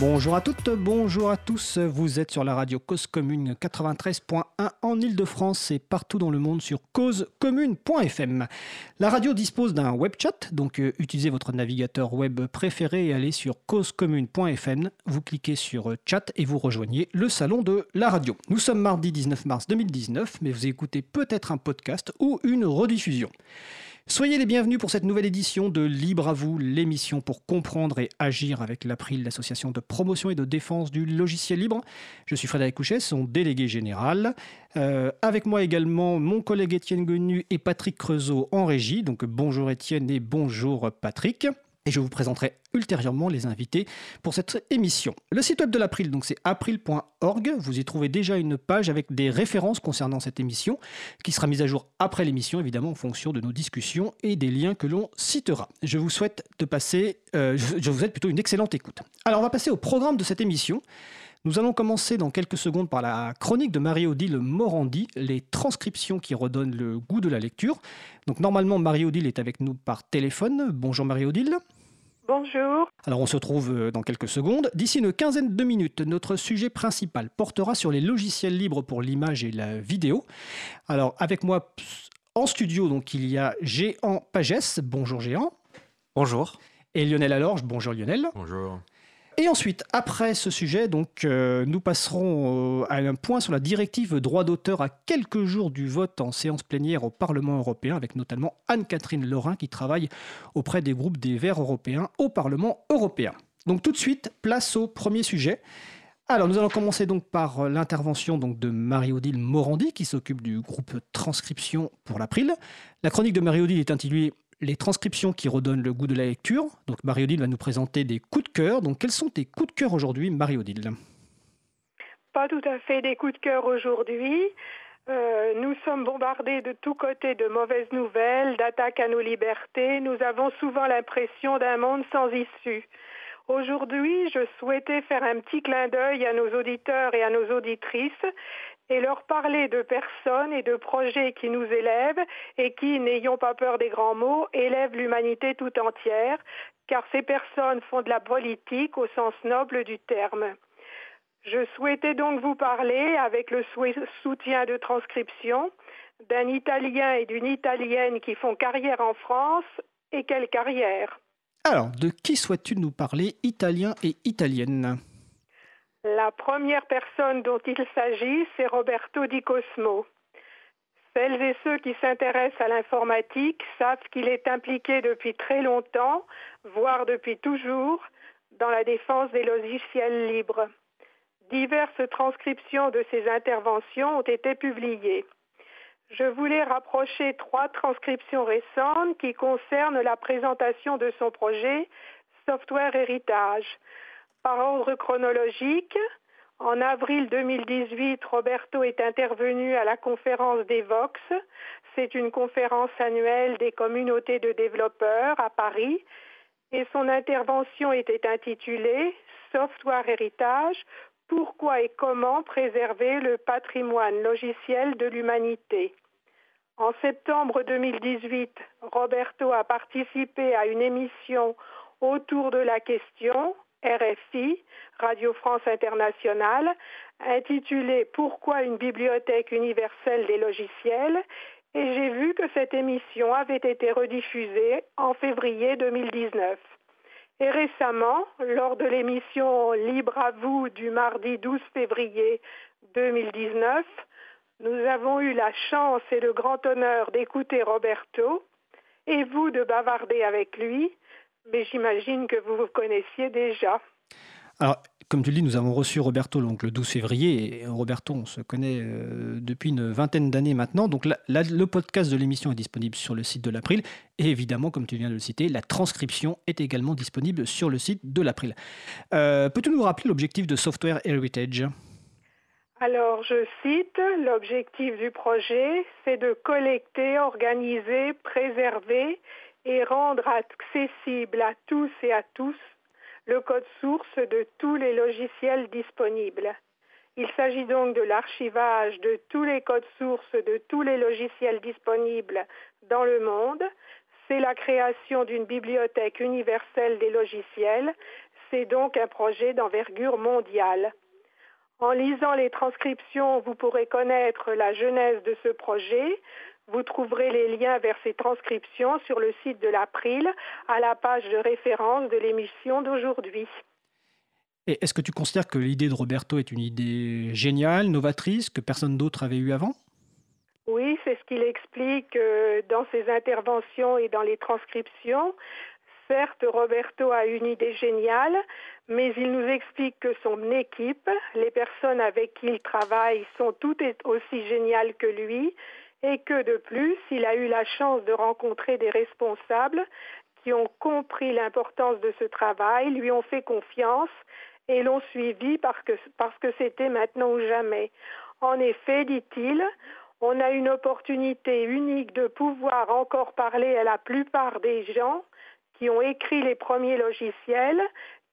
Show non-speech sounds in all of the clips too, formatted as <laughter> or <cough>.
Bonjour à toutes, bonjour à tous. Vous êtes sur la radio Cause Commune 93.1 en Ile-de-France et partout dans le monde sur causecommune.fm. La radio dispose d'un web chat, donc euh, utilisez votre navigateur web préféré et allez sur causecommune.fm. Vous cliquez sur euh, chat et vous rejoignez le salon de la radio. Nous sommes mardi 19 mars 2019, mais vous écoutez peut-être un podcast ou une rediffusion. Soyez les bienvenus pour cette nouvelle édition de Libre à vous, l'émission pour comprendre et agir avec l'April, l'association de promotion et de défense du logiciel libre. Je suis Frédéric Couchet, son délégué général. Euh, avec moi également mon collègue Étienne Gonu et Patrick Creusot en régie. Donc bonjour Étienne et bonjour Patrick et je vous présenterai ultérieurement les invités pour cette émission. Le site web de l'April, donc c'est april.org. Vous y trouvez déjà une page avec des références concernant cette émission, qui sera mise à jour après l'émission, évidemment en fonction de nos discussions et des liens que l'on citera. Je vous souhaite de passer, euh, je vous souhaite plutôt une excellente écoute. Alors on va passer au programme de cette émission. Nous allons commencer dans quelques secondes par la chronique de Marie-Odile Morandi, les transcriptions qui redonnent le goût de la lecture. Donc normalement, Marie-Odile est avec nous par téléphone. Bonjour Marie-Odile. Bonjour. Alors on se retrouve euh, dans quelques secondes. D'ici une quinzaine de minutes, notre sujet principal portera sur les logiciels libres pour l'image et la vidéo. Alors avec moi en studio, donc il y a Géant Pagès. Bonjour Géant. Bonjour. Et Lionel Alorge. Bonjour Lionel. Bonjour. Et ensuite, après ce sujet, euh, nous passerons euh, à un point sur la directive droit d'auteur à quelques jours du vote en séance plénière au Parlement européen, avec notamment Anne-Catherine Lorrain qui travaille auprès des groupes des Verts européens au Parlement européen. Donc tout de suite, place au premier sujet. Alors nous allons commencer donc par l'intervention de Marie-Odile Morandi qui s'occupe du groupe transcription pour l'April. La chronique de Marie-Odile est intitulée les transcriptions qui redonnent le goût de la lecture. Donc Marie-Odile va nous présenter des coups de cœur. Donc quels sont tes coups de cœur aujourd'hui, Marie-Odile? Pas tout à fait des coups de cœur aujourd'hui. Euh, nous sommes bombardés de tous côtés de mauvaises nouvelles, d'attaques à nos libertés. Nous avons souvent l'impression d'un monde sans issue. Aujourd'hui, je souhaitais faire un petit clin d'œil à nos auditeurs et à nos auditrices et leur parler de personnes et de projets qui nous élèvent et qui, n'ayons pas peur des grands mots, élèvent l'humanité tout entière, car ces personnes font de la politique au sens noble du terme. Je souhaitais donc vous parler, avec le soutien de transcription, d'un Italien et d'une Italienne qui font carrière en France, et quelle carrière? Alors, de qui souhaites-tu nous parler, Italien et Italienne? La première personne dont il s'agit, c'est Roberto Di Cosmo. Celles et ceux qui s'intéressent à l'informatique savent qu'il est impliqué depuis très longtemps, voire depuis toujours, dans la défense des logiciels libres. Diverses transcriptions de ses interventions ont été publiées. Je voulais rapprocher trois transcriptions récentes qui concernent la présentation de son projet Software Héritage. Par ordre chronologique, en avril 2018, Roberto est intervenu à la conférence des Vox. C'est une conférence annuelle des communautés de développeurs à Paris. Et son intervention était intitulée Software Héritage, pourquoi et comment préserver le patrimoine logiciel de l'humanité? En septembre 2018, Roberto a participé à une émission autour de la question RFI, Radio France Internationale, intitulée Pourquoi une bibliothèque universelle des logiciels et j'ai vu que cette émission avait été rediffusée en février 2019. Et récemment, lors de l'émission Libre à vous du mardi 12 février 2019, nous avons eu la chance et le grand honneur d'écouter Roberto et vous de bavarder avec lui mais j'imagine que vous vous connaissiez déjà. Alors, comme tu le dis, nous avons reçu Roberto donc, le 12 février. Et Roberto, on se connaît euh, depuis une vingtaine d'années maintenant. Donc, le podcast de l'émission est disponible sur le site de l'April. Et évidemment, comme tu viens de le citer, la transcription est également disponible sur le site de l'April. Euh, peux-tu nous rappeler l'objectif de Software Heritage? Alors, je cite, l'objectif du projet, c'est de collecter, organiser, préserver et rendre accessible à tous et à tous le code source de tous les logiciels disponibles. Il s'agit donc de l'archivage de tous les codes sources de tous les logiciels disponibles dans le monde. C'est la création d'une bibliothèque universelle des logiciels. C'est donc un projet d'envergure mondiale. En lisant les transcriptions, vous pourrez connaître la genèse de ce projet. Vous trouverez les liens vers ces transcriptions sur le site de l'April à la page de référence de l'émission d'aujourd'hui. Et est-ce que tu considères que l'idée de Roberto est une idée géniale, novatrice, que personne d'autre avait eu avant? Oui, c'est ce qu'il explique euh, dans ses interventions et dans les transcriptions. Certes, Roberto a une idée géniale, mais il nous explique que son équipe, les personnes avec qui il travaille, sont toutes aussi géniales que lui et que de plus, il a eu la chance de rencontrer des responsables qui ont compris l'importance de ce travail, lui ont fait confiance et l'ont suivi parce que c'était maintenant ou jamais. En effet, dit-il, on a une opportunité unique de pouvoir encore parler à la plupart des gens qui ont écrit les premiers logiciels,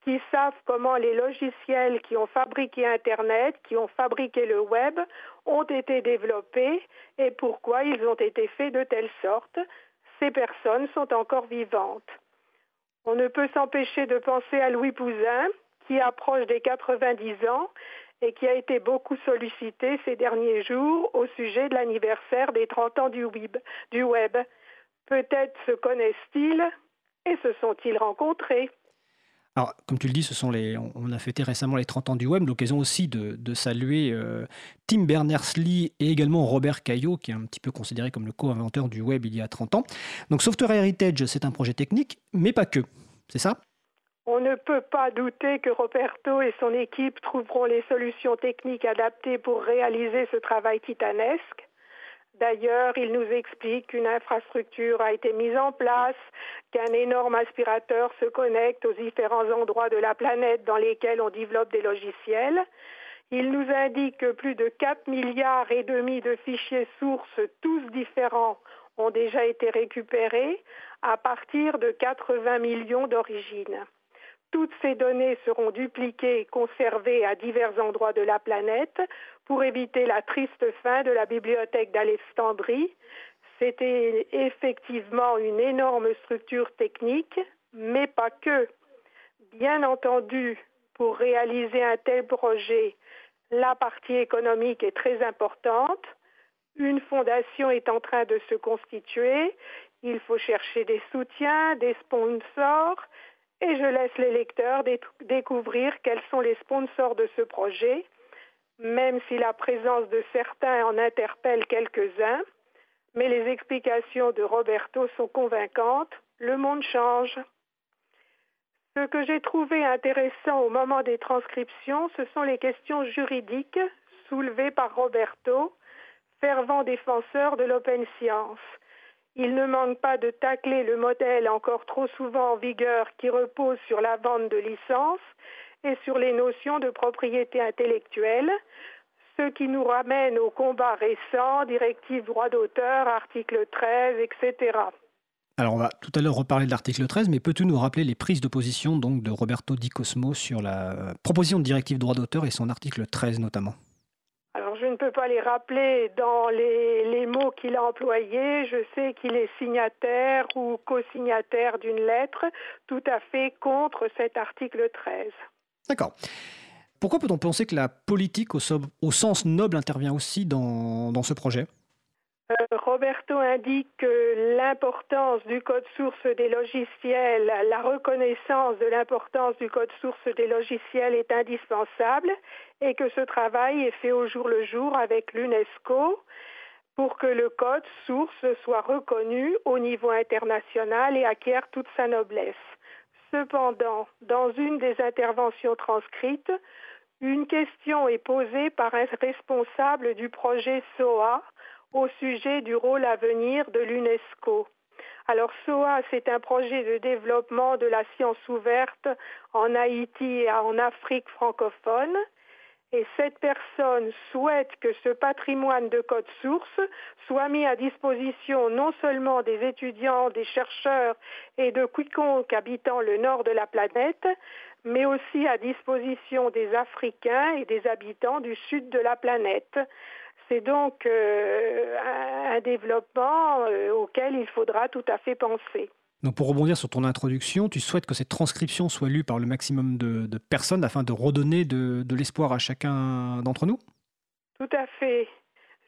qui savent comment les logiciels qui ont fabriqué Internet, qui ont fabriqué le web, ont été développés et pourquoi ils ont été faits de telle sorte. Ces personnes sont encore vivantes. On ne peut s'empêcher de penser à Louis Pouzin, qui approche des 90 ans et qui a été beaucoup sollicité ces derniers jours au sujet de l'anniversaire des 30 ans du web. Peut-être se connaissent-ils et se sont-ils rencontrés alors, comme tu le dis, ce sont les, on a fêté récemment les 30 ans du web, l'occasion aussi de, saluer euh, Tim Berners-Lee et également Robert Caillot, qui est un petit peu considéré comme le co-inventeur du web il y a 30 ans. Donc, Software Heritage, c'est un projet technique, mais pas que. C'est ça? On ne peut pas douter que Roberto et son équipe trouveront les solutions techniques adaptées pour réaliser ce travail titanesque. D'ailleurs, il nous explique qu'une infrastructure a été mise en place, qu'un énorme aspirateur se connecte aux différents endroits de la planète dans lesquels on développe des logiciels. Il nous indique que plus de 4 milliards et demi de fichiers sources, tous différents, ont déjà été récupérés à partir de 80 millions d'origines. Toutes ces données seront dupliquées et conservées à divers endroits de la planète pour éviter la triste fin de la bibliothèque d'Alexandrie. C'était effectivement une énorme structure technique, mais pas que. Bien entendu, pour réaliser un tel projet, la partie économique est très importante. Une fondation est en train de se constituer. Il faut chercher des soutiens, des sponsors, et je laisse les lecteurs découvrir quels sont les sponsors de ce projet même si la présence de certains en interpelle quelques-uns, mais les explications de Roberto sont convaincantes, le monde change. Ce que j'ai trouvé intéressant au moment des transcriptions, ce sont les questions juridiques soulevées par Roberto, fervent défenseur de l'open science. Il ne manque pas de tacler le modèle encore trop souvent en vigueur qui repose sur la vente de licences et sur les notions de propriété intellectuelle, ce qui nous ramène au combat récent, directive droit d'auteur, article 13, etc. Alors on va tout à l'heure reparler de l'article 13, mais peux-tu nous rappeler les prises de position donc, de Roberto Di Cosmo sur la proposition de directive droit d'auteur et son article 13 notamment? Ne peux pas les rappeler dans les, mots qu'il a employés. Je sais qu'il est signataire ou co-signataire d'une lettre tout à fait contre cet article 13. D'accord. Pourquoi peut-on penser que la politique au, sens noble intervient aussi dans, ce projet? Roberto indique que l'importance du code source des logiciels, la reconnaissance de l'importance du code source des logiciels est indispensable et que ce travail est fait au jour le jour avec l'UNESCO pour que le code source soit reconnu au niveau international et acquiert toute sa noblesse. Cependant, dans une des interventions transcrites, une question est posée par un responsable du projet SOA au sujet du rôle à venir de l'UNESCO. Alors SOA, c'est un projet de développement de la science ouverte en Haïti et en Afrique francophone et cette personne souhaite que ce patrimoine de code source soit mis à disposition non seulement des étudiants, des chercheurs et de quiconque habitant le nord de la planète, mais aussi à disposition des Africains et des habitants du sud de la planète. C'est donc euh, un développement euh, auquel il faudra tout à fait penser. Donc pour rebondir sur ton introduction, tu souhaites que cette transcription soit lue par le maximum de, personnes afin de redonner de, de l'espoir à chacun d'entre nous? Tout à fait.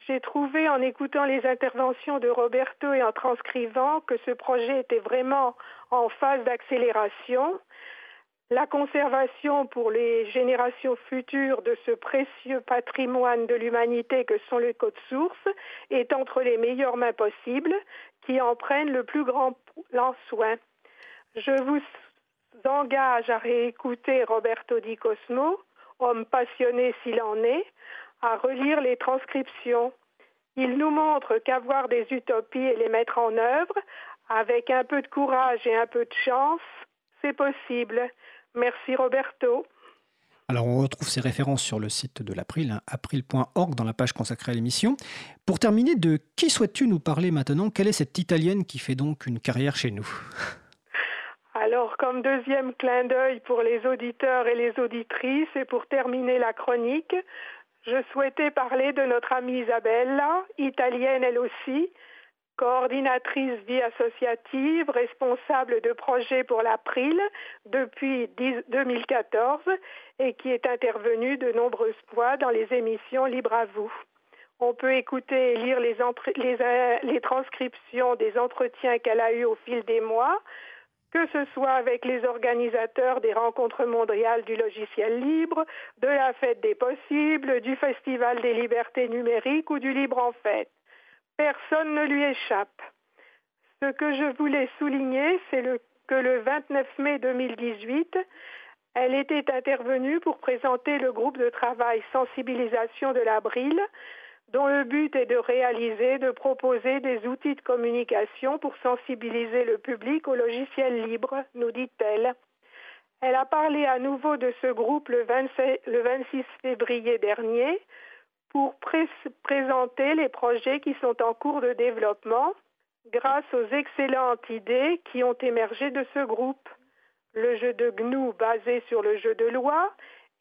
J'ai trouvé en écoutant les interventions de Roberto et en transcrivant que ce projet était vraiment en phase d'accélération la conservation pour les générations futures de ce précieux patrimoine de l'humanité que sont les codes sources est entre les meilleures mains possibles qui en prennent le plus grand soin. Je vous engage à réécouter Roberto Di Cosmo, homme passionné s'il en est, à relire les transcriptions. Il nous montre qu'avoir des utopies et les mettre en œuvre, avec un peu de courage et un peu de chance, c'est possible. Merci Roberto. Alors on retrouve ces références sur le site de l'April, hein, april.org, dans la page consacrée à l'émission. Pour terminer, de qui souhaites-tu nous parler maintenant? Quelle est cette Italienne qui fait donc une carrière chez nous? <laughs> Alors, comme deuxième clin d'œil pour les auditeurs et les auditrices, et pour terminer la chronique, je souhaitais parler de notre amie Isabella, italienne elle aussi, coordinatrice vie associative, responsable de projet pour l'April depuis 2014 et qui est intervenue de nombreuses fois dans les émissions Libre à vous. On peut écouter et lire les, les transcriptions des entretiens qu'elle a eus au fil des mois, que ce soit avec les organisateurs des rencontres mondiales du logiciel libre, de la fête des possibles, du Festival des libertés numériques ou du libre en fête. Personne ne lui échappe. Ce que je voulais souligner, c'est que le 29 mai 2018, elle était intervenue pour présenter le groupe de travail sensibilisation de l'Abril, dont le but est de réaliser, de proposer des outils de communication pour sensibiliser le public au logiciel libre, nous dit-elle. Elle a parlé à nouveau de ce groupe le, 26 février dernier pour présenter les projets qui sont en cours de développement grâce aux excellentes idées qui ont émergé de ce groupe. Le jeu de GNU basé sur le jeu de loi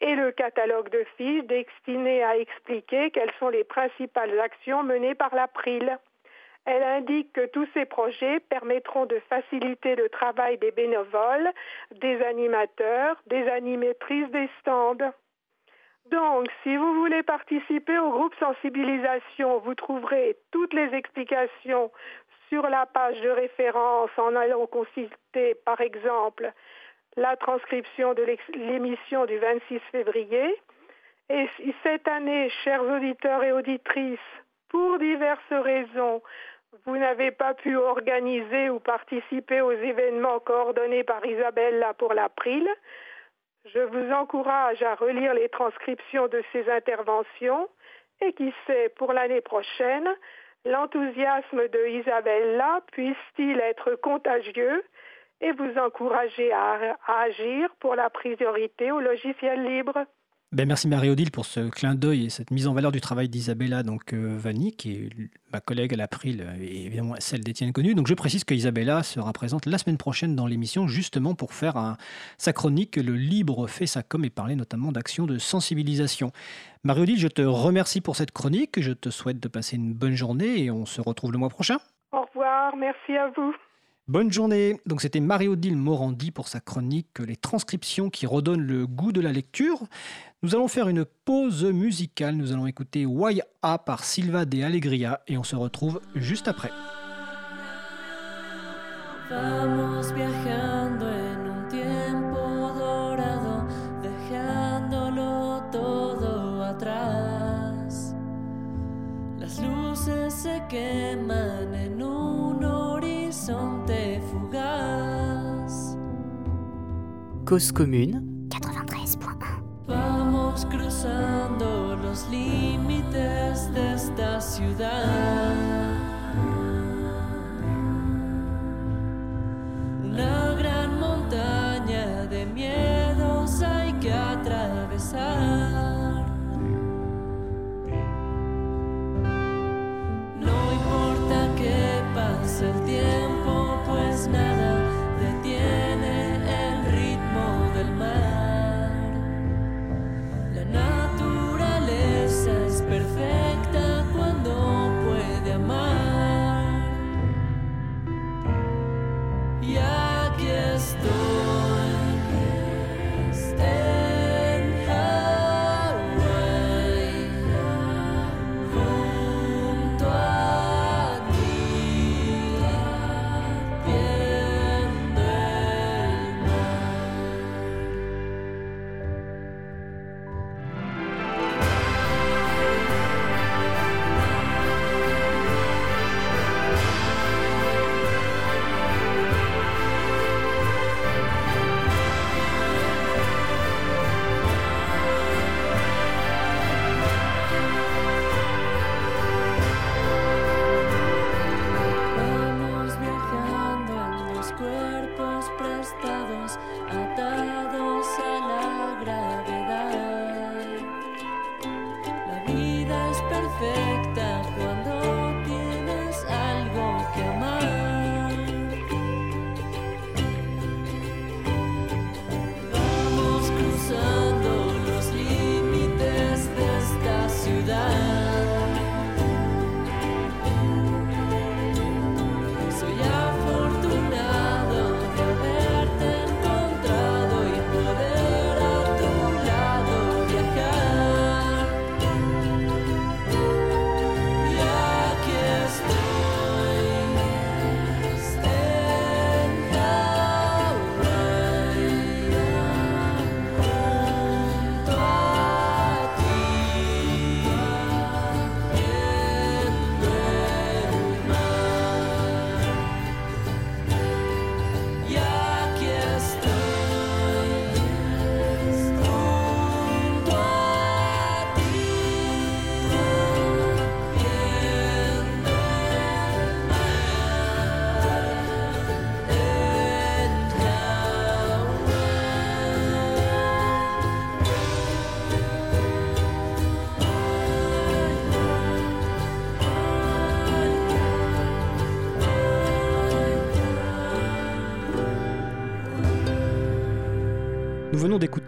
et le catalogue de fiches destiné à expliquer quelles sont les principales actions menées par l'April. Elle indique que tous ces projets permettront de faciliter le travail des bénévoles, des animateurs, des animatrices des stands. Donc, si vous voulez participer au groupe sensibilisation, vous trouverez toutes les explications sur la page de référence en allant consulter, par exemple, la transcription de l'émission du 26 février. Et cette année, chers auditeurs et auditrices, pour diverses raisons, vous n'avez pas pu organiser ou participer aux événements coordonnés par Isabella pour l'April, je vous encourage à relire les transcriptions de ces interventions et qui sait, pour l'année prochaine, l'enthousiasme de Isabella puisse-t-il être contagieux et vous encourager à, agir pour la priorité au logiciel libre. Ben, merci Marie-Odile pour ce clin d'œil et cette mise en valeur du travail d'Isabella donc euh, Vanni, qui est ma collègue à l'April et évidemment celle d'Étienne Connu. Donc je précise que Isabella sera présente la semaine prochaine dans l'émission justement pour faire sa chronique Le libre fait sa com et parler notamment d'actions de sensibilisation. Marie-Odile, je te remercie pour cette chronique, je te souhaite de passer une bonne journée et on se retrouve le mois prochain. Au revoir, merci à vous. Bonne journée. Donc c'était Marie-Odile Morandi pour sa chronique Les transcriptions qui redonnent le goût de la lecture. Nous allons faire une pause musicale. Nous allons écouter Why A par Silva de Allegria et on se retrouve juste après. Cause commune 93.1 Vamos cruzando los límites de esta ciudad. Una gran montaña de miedos hay que atravesar.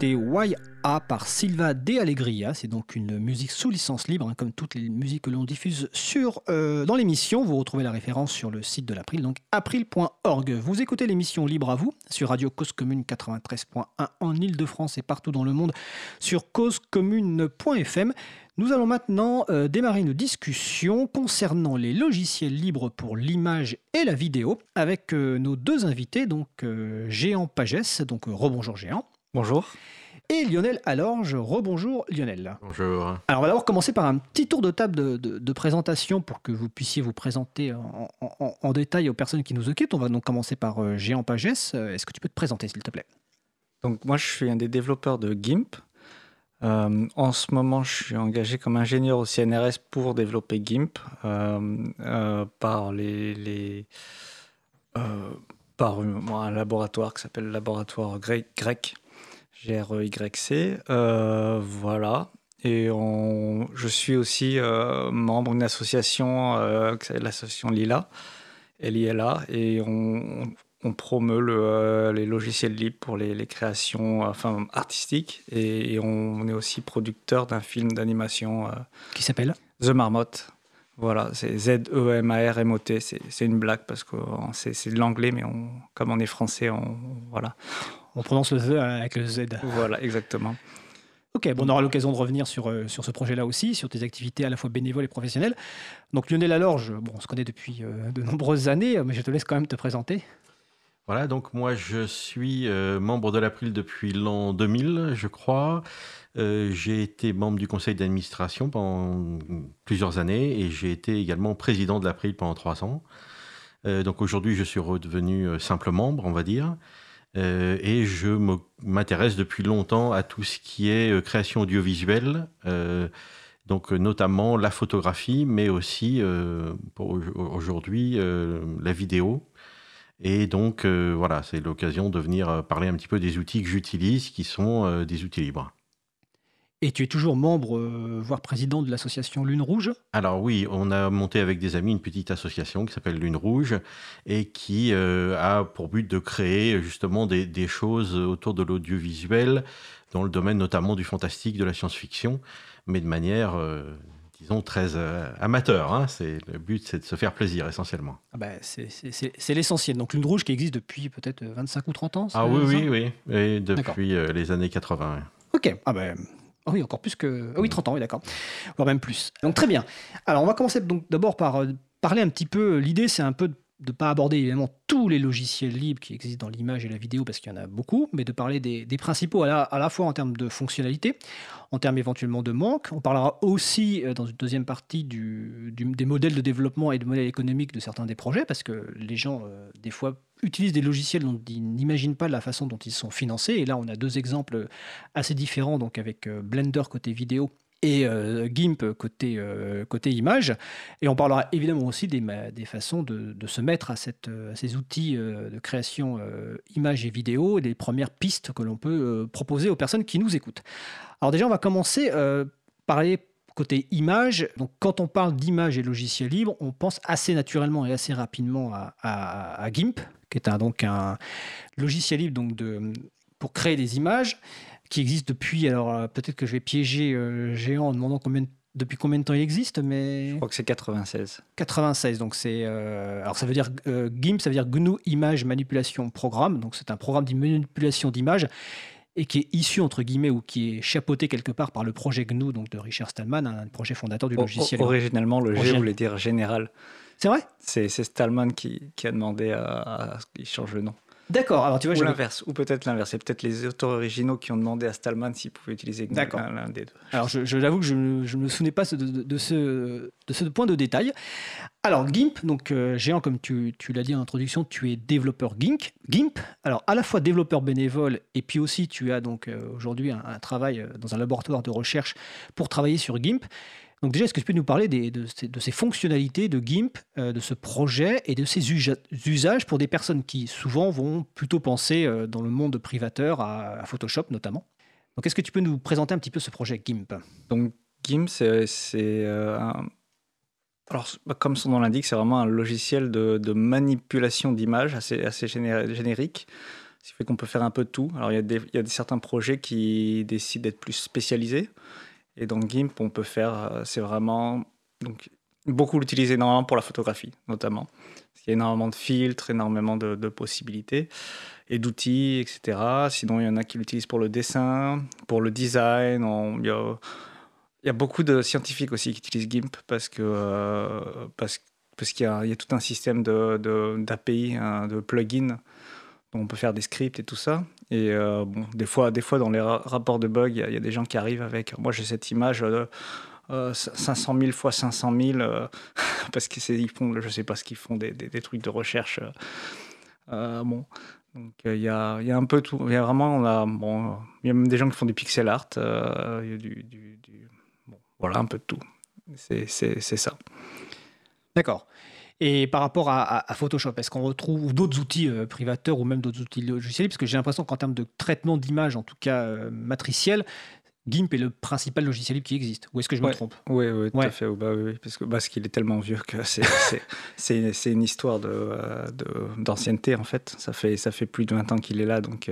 Nous venons d'écouter Why A par Silva De Allegria. C'est donc une musique sous licence libre, hein, comme toutes les musiques que l'on diffuse sur, euh, dans l'émission. Vous retrouvez la référence sur le site de l'April, donc april.org. Vous écoutez l'émission Libre à vous sur Radio Cause Commune 93.1 en Ile-de-France et partout dans le monde sur causecommune.fm. Nous allons maintenant euh, démarrer une discussion concernant les logiciels libres pour l'image et la vidéo avec euh, nos deux invités, donc Géant Pagès, donc rebonjour Géant. Bonjour. Et Lionel Alorge, rebonjour Lionel. Bonjour. Alors on va d'abord commencer par un petit tour de table de, présentation pour que vous puissiez vous présenter en, détail aux personnes qui nous occupent. On va donc commencer par euh, Géant Pagès. Euh, est-ce que tu peux te présenter s'il te plaît? Donc moi je suis un des développeurs de GIMP. Euh, en ce moment je suis engagé comme ingénieur au CNRS pour développer GIMP par les... par un laboratoire qui s'appelle le laboratoire grec G-R-E-Y-C. Euh, voilà. Et je suis aussi euh, membre d'une association, euh, l'association Lila, L-I-L-A, et on, promeut les logiciels libres pour les, créations enfin, artistiques. Et, on, est aussi producteur d'un film d'animation. Qui s'appelle The Marmotte. Voilà, c'est Z-E-M-A-R-M-O-T. C'est une blague parce que c'est de l'anglais, mais on, comme on est français, on, voilà, on prononce le Z avec le Z. Voilà, exactement. Ok, bon, on aura l'occasion de revenir sur, euh, sur ce projet-là aussi, sur tes activités à la fois bénévoles et professionnelles. Donc Lionel Alorge, bon, on se connaît depuis euh, de nombreuses années, mais je te laisse quand même te présenter. Voilà, donc moi je suis euh, membre de l'April depuis l'an 2000, je crois. j'ai été membre du conseil d'administration pendant plusieurs années et j'ai été également président de l'April pendant trois ans. donc aujourd'hui je suis redevenu simple membre, on va dire. Euh, et je m'intéresse depuis longtemps à tout ce qui est euh, création audiovisuelle, euh, donc notamment la photographie, mais aussi aujourd'hui la vidéo. Et donc voilà, c'est l'occasion de venir parler un petit peu des outils que j'utilise, qui sont des outils libres. Et tu es toujours membre, voire président de l'association Lune Rouge? Alors oui, on a monté avec des amis une petite association qui s'appelle Lune Rouge et qui a pour but de créer justement des, choses autour de l'audiovisuel, dans le domaine notamment du fantastique, de la science-fiction, mais de manière, disons, très amateur. Hein. C'est, le but, c'est de se faire plaisir essentiellement. Ah bah, c'est, l'essentiel. Donc Lune Rouge qui existe depuis peut-être 25 ou 30 ans Ah oui, oui, oui, et depuis les années 80. Ok, ah ben, ah oui, encore plus que. Ah oui, 30 ans, oui, d'accord. Voire même plus. Donc très bien. Alors on va commencer donc d'abord par euh, parler un petit peu. L'idée, c'est un peu de ne pas aborder évidemment tous les logiciels libres qui existent dans l'image et la vidéo parce qu'il y en a beaucoup, mais de parler des, principaux à la, fois en termes de fonctionnalité, en termes éventuellement de manque. On parlera aussi euh, dans une deuxième partie du, des modèles de développement et de modèles économiques de certains des projets parce que les gens, euh, des fois, utilisent des logiciels dont ils n'imaginent pas la façon dont ils sont financés. Et là, on a deux exemples assez différents, donc avec euh, Blender côté vidéo et euh, GIMP côté, euh, côté image. Et on parlera évidemment aussi des, des façons de, de, se mettre à, cette, ces outils de création image et vidéo et des premières pistes que l'on peut proposer aux personnes qui nous écoutent. Alors déjà, on va commencer par parler côté image. Donc, quand on parle d'image et logiciel libre, on pense assez naturellement et assez rapidement à, GIMP, qui est un, donc un logiciel libre donc de, pour créer des images qui existe depuis. Alors, euh, peut-être que je vais piéger euh, Géant en demandant combien depuis combien de temps il existe, mais... Je crois que c'est 96. 96, donc c'est... Euh, alors ça veut dire GIMP, ça veut dire GNU Image Manipulation Programme, donc c'est un programme de manipulation d'images et qui est issu, entre guillemets, ou qui est chapeauté quelque part par le projet GNU donc de Richard Stallman, un projet fondateur du logiciel. Originellement, le G voulait dire général. C'est vrai? C'est Stallman qui, qui, a demandé à, à qu'il change le nom. D'accord. Alors tu vois, ou l'inverse, ou peut-être l'inverse. C'est peut-être les auteurs originaux qui ont demandé à Stallman s'il pouvait utiliser l'un des deux. Alors je, l'avoue que je ne me souvenais pas de, ce, de ce point de détail. Alors GIMP, donc euh, géant comme tu, tu l'as dit en introduction, tu es développeur GIMP. GIMP. Alors à la fois développeur bénévole et puis aussi tu as donc euh, aujourd'hui un, un, travail euh, dans un laboratoire de recherche pour travailler sur GIMP. Donc déjà, est-ce que tu peux nous parler de, ces, fonctionnalités de GIMP, euh, de ce projet et de ses usages pour des personnes qui souvent vont plutôt penser euh, dans le monde privateur à, Photoshop notamment? Donc est-ce que tu peux nous présenter un petit peu ce projet GIMP? Donc GIMP, c'est euh. Alors, bah, comme son nom l'indique, c'est vraiment un logiciel de, manipulation d'images assez, assez générique. Ce qui fait qu'on peut faire un peu de tout. Alors, il y a, des, il y a certains projets qui décident d'être plus spécialisés. Et dans GIMP, on peut faire, euh, c'est vraiment donc, beaucoup l'utiliser énormément pour la photographie, notamment. Il y a énormément de filtres, énormément de, possibilités et d'outils, etc. Sinon, il y en a qui l'utilisent pour le dessin, pour le design. il, y a, beaucoup de scientifiques aussi qui utilisent GIMP parce que euh, parce, qu'il y, a, tout un système d'API, hein, de plugins on peut faire des scripts et tout ça. Et euh, des fois, des fois, dans les rapports de bugs, il y, a des gens qui arrivent avec. Moi, j'ai cette image de euh, 500 000 fois 500 000 euh, <laughs> parce qu'ils font, je sais pas ce qu'ils font, des, des, trucs de recherche. Euh, bon, donc il y a, y, a, un peu tout. Il y a vraiment, on bon, y a même des gens qui font du pixel art. Y a du, bon, voilà, un peu de tout. C'est ça. D'accord. Et par rapport à, Photoshop, est-ce qu'on retrouve d'autres outils euh, privateurs ou même d'autres outils logiciels? Parce que j'ai l'impression qu'en termes de traitement d'image, en tout cas euh, matriciel, GIMP est le principal logiciel libre qui existe. Ou est-ce que je me trompe? Oui, oui, tout à fait. Bah, oui, parce qu'il est tellement vieux que c'est <laughs> une histoire euh, d'ancienneté en fait. Ça fait ça fait plus de 20 ans qu'il est là, donc.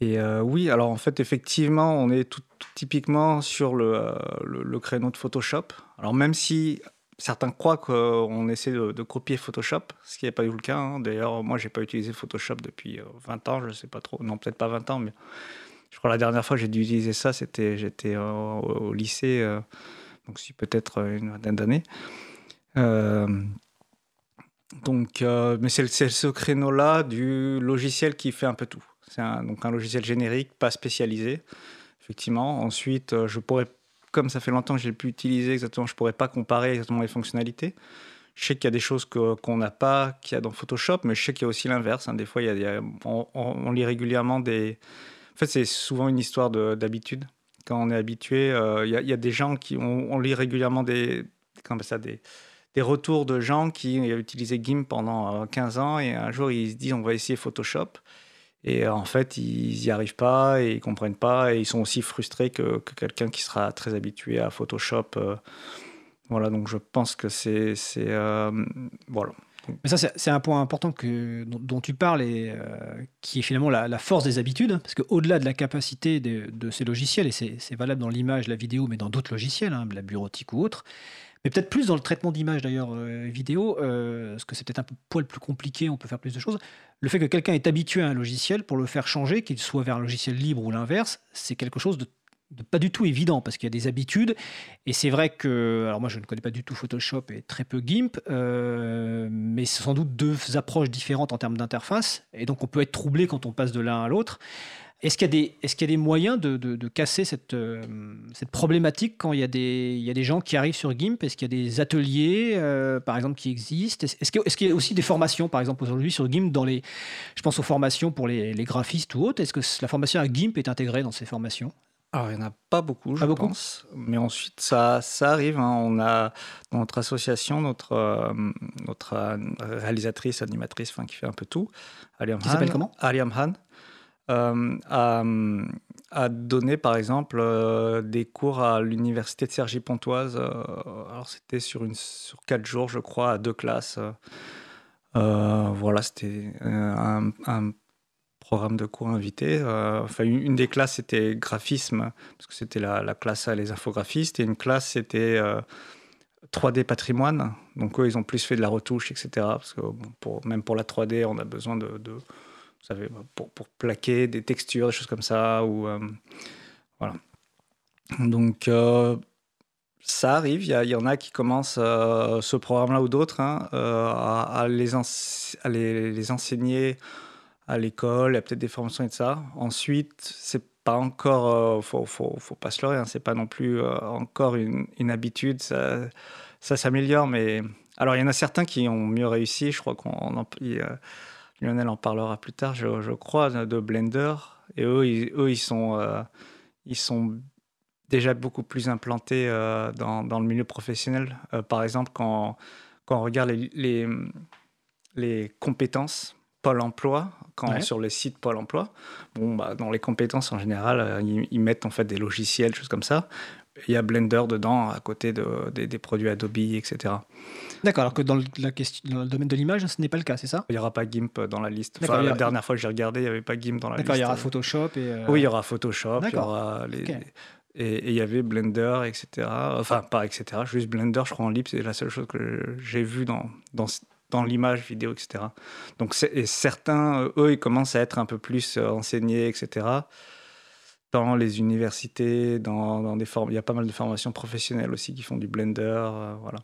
et oui, alors en fait, effectivement, on est tout, typiquement sur le, le, créneau de Photoshop. Alors même si certains croient qu'on essaie de, copier Photoshop, ce qui n'est pas le cas. Hein. D'ailleurs, moi, j'ai pas utilisé Photoshop depuis 20 euh, ans, je ne sais pas trop. Non, peut-être pas 20 ans, mais je crois la dernière fois que j'ai dû utiliser ça, c'était j'étais au, lycée, euh, donc c'est peut-être une vingtaine d'années. Euh, donc, mais c'est ce créneau-là du logiciel qui fait un peu tout. C'est donc un logiciel générique, pas spécialisé, effectivement. Ensuite, je pourrais comme ça fait longtemps que j'ai pu utiliser exactement, je pourrais pas comparer exactement les fonctionnalités. Je sais qu'il y a des choses qu'on n'a pas, qu'il y a dans Photoshop, mais je sais qu'il y a aussi l'inverse. Hein. Des fois, il y a, on, lit régulièrement des. En fait, c'est souvent une histoire d'habitude. Quand on est habitué, euh, il, y a, des gens qui. On, lit régulièrement des, ça, des, des retours de gens qui ont utilisé GIMP pendant 15 euh, ans et un jour ils se disent on va essayer Photoshop. Et euh, en fait, ils n'y arrivent pas et ils comprennent pas et ils sont aussi frustrés que, quelqu'un qui sera très habitué à Photoshop. Euh, voilà, donc je pense que c'est. Euh, voilà. Mais ça, c'est un point important que, dont, tu parles et qui est finalement la, force des habitudes. Parce qu'au-delà de la capacité de, ces logiciels, et c'est valable dans l'image, la vidéo, mais dans d'autres logiciels, hein, la bureautique ou autre, mais peut-être plus dans le traitement d'image d'ailleurs vidéo, parce que c'est peut-être un peu poil plus compliqué, on peut faire plus de choses. Le fait que quelqu'un est habitué à un logiciel, pour le faire changer, qu'il soit vers un logiciel libre ou l'inverse, c'est quelque chose de, pas du tout évident, parce qu'il y a des habitudes. Et c'est vrai que, alors moi je ne connais pas du tout Photoshop et très peu GIMP, euh, mais c'est sans doute deux approches différentes en termes d'interface, et donc on peut être troublé quand on passe de l'un à l'autre. Est-ce qu'il y, est y, a des moyens de, de, casser cette, euh, cette, problématique quand il y, a des, il y, a des gens qui arrivent sur GIMP? Est-ce qu'il y a des ateliers, euh, par exemple, qui existent? Est-ce qu'il est y a aussi des formations, par exemple, aujourd'hui sur GIMP dans les, Je pense aux formations pour les, les graphistes ou autres? Est-ce que la formation à GIMP est intégrée dans ces formations? Alors, il n'y en a pas beaucoup, je pense. Mais ensuite, ça, ça arrive. Hein. On a dans notre association notre, euh, notre réalisatrice, animatrice, enfin, qui fait un peu tout. Aliam qui s'appelle comment? Aliam Han. A, a, donné, par exemple, des cours à l'université de Cergy-Pontoise. alors, c'était sur, une, sur quatre jours, je crois, à deux classes. voilà, c'était un, programme de cours invité. enfin, une, des classes, c'était graphisme, parce que c'était la, la, classe à les infographistes, et une classe, c'était 3D patrimoine. Donc eux, ils ont plus fait de la retouche, etc. Parce que même pour la 3D, on a besoin de, savez, pour, pour, plaquer des textures, des choses comme ça. Ou, euh, voilà. Donc euh, ça arrive, il y, y, en a qui commencent euh, ce programme-là ou d'autres hein, à, les, à les, enseigner à l'école, il y a peut-être des formations et de ça. Ensuite, c'est pas encore, faut, faut, pas se leurrer, hein, c'est pas non plus encore une, habitude. Ça, s'améliore, mais alors il y en a certains qui ont mieux réussi. Je crois qu'on Lionel en parlera plus tard, je, crois, de Blender. Et eux, ils, eux, ils sont, euh, ils sont déjà beaucoup plus implantés euh, dans, dans, le milieu professionnel. Euh, par exemple, quand, quand on regarde les, les, les compétences Pôle Emploi, quand sur les sites Pôle Emploi, bon, bah, dans les compétences en général, ils, ils, mettent en fait des logiciels, choses comme ça il y a Blender dedans, à côté de, des, produits Adobe, etc. D'accord, alors que dans le, la question, dans le domaine de l'image, ce n'est pas le cas, c'est ça? Il n'y aura pas GIMP dans la liste. Enfin, la dernière fois que j'ai regardé, il n'y avait pas GIMP dans la liste. D'accord, il y aura Photoshop et... Euh, oui, il y aura Photoshop, il y aura les... Et il y avait Blender, etc. Enfin, pas etc. Juste Blender, je crois, en libre, c'est la seule chose que j'ai vue dans, dans, dans l'image vidéo, etc. Donc, et certains, eux, ils commencent à être un peu plus euh, enseignés, etc dans les universités, dans, dans des formes. Il y a pas mal de formations professionnelles aussi qui font du Blender, euh, voilà.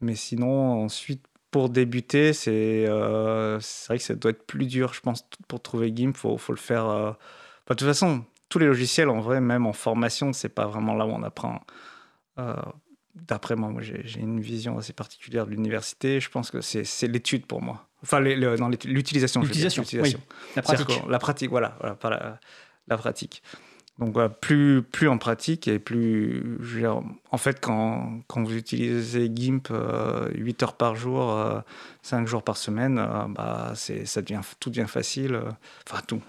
Mais sinon, ensuite, pour débuter, c'est euh, vrai que ça doit être plus dur, je pense, pour trouver GIMP, faut, faut le faire. Euh, de toute façon, tous les logiciels, en vrai, même en formation, c'est pas vraiment là où on apprend. D'après moi, moi j'ai une vision assez particulière de l'université. Je pense que c'est l'étude pour moi. Enfin, l'utilisation. L'utilisation, oui. La pratique. La pratique, voilà. voilà pas la, la pratique. Donc plus, plus en pratique et plus... en fait, quand, quand, vous utilisez GIMP 8 euh, heures par jour, 5 euh, jours par semaine, euh, bah, ça devient, tout devient facile. enfin, tout.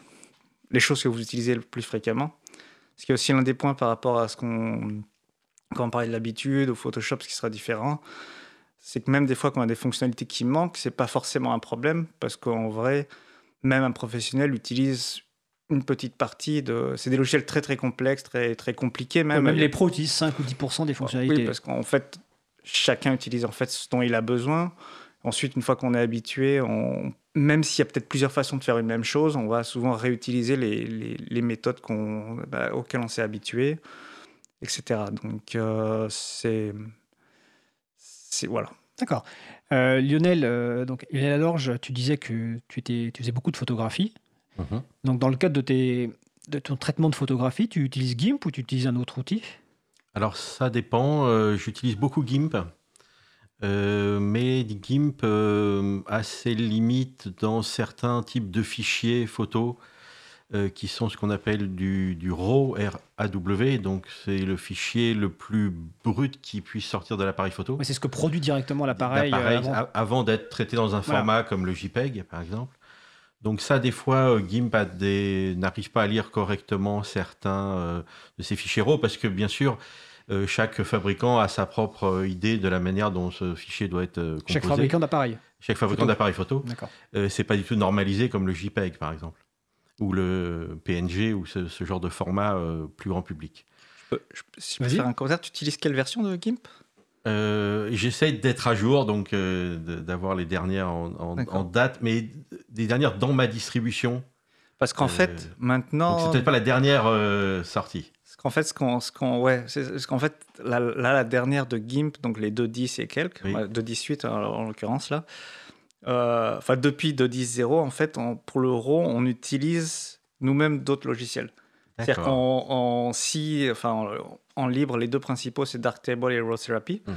Les choses que vous utilisez le plus fréquemment. Ce qui est aussi l'un des points par rapport à ce qu'on... Quand on parlait de l'habitude, au Photoshop, ce qui sera différent, c'est que même des fois qu'on a des fonctionnalités qui manquent, c'est pas forcément un problème, parce qu'en vrai, même un professionnel utilise une petite partie de. C'est des logiciels très très complexes, très très compliqués même. même les pros utilisent 5 ou 10% des fonctionnalités. Oui, parce qu'en fait, chacun utilise en fait ce dont il a besoin. Ensuite, une fois qu'on est habitué, on... même s'il y a peut-être plusieurs façons de faire une même chose, on va souvent réutiliser les, les, méthodes qu'on, bah, auxquelles on s'est habitué, etc. Donc, euh, c'est. c'est. Voilà. D'accord. Euh, Lionel, euh, donc, Lionel Alorge, tu disais que tu, étais, tu faisais beaucoup de photographie. Mhm. Donc, dans le cadre de, tes, de ton traitement de photographie, tu utilises GIMP ou tu utilises un autre outil? Alors, ça dépend. Euh, j'utilise beaucoup GIMP. Euh, mais GIMP euh, a ses limites dans certains types de fichiers photos qui sont ce qu'on appelle du, du RAW, R-A-W. Donc, c'est le fichier le plus brut qui puisse sortir de l'appareil photo. c'est ce que produit directement l'appareil. avant, d'être traité dans un format comme le JPEG, par exemple. Donc ça, des fois, euh, GIMP n'arrive pas à lire correctement certains euh, de ces fichiers RAW parce que, bien sûr, euh, chaque fabricant a sa propre idée de la manière dont ce fichier doit être composé. Chaque fabricant d'appareil. Chaque fabricant d'appareil photo. D'accord. c'est pas du tout normalisé comme le JPEG, par exemple, ou le PNG, ou ce, genre de format plus grand public. Je peux, si je peux faire un commentaire, tu utilises quelle version de GIMP? Euh, J'essaie d'être à jour, donc euh, d'avoir les dernières en, date, mais des dernières dans ma distribution. Parce qu'en fait, euh, maintenant. C'est peut-être pas la dernière sortie. Parce qu'en fait, ce qu'on, ce qu'on, ouais, c'est qu'en fait, là, la dernière de GIMP, donc les 2.10 et quelques, 2.18 en, en l'occurrence là, enfin depuis 2.10.0, en fait, pour le RAW, on utilise nous-mêmes d'autres logiciels. C'est-à-dire qu'en si, enfin, en libre, les deux principaux, c'est Darktable et Raw Therapy. Mhm.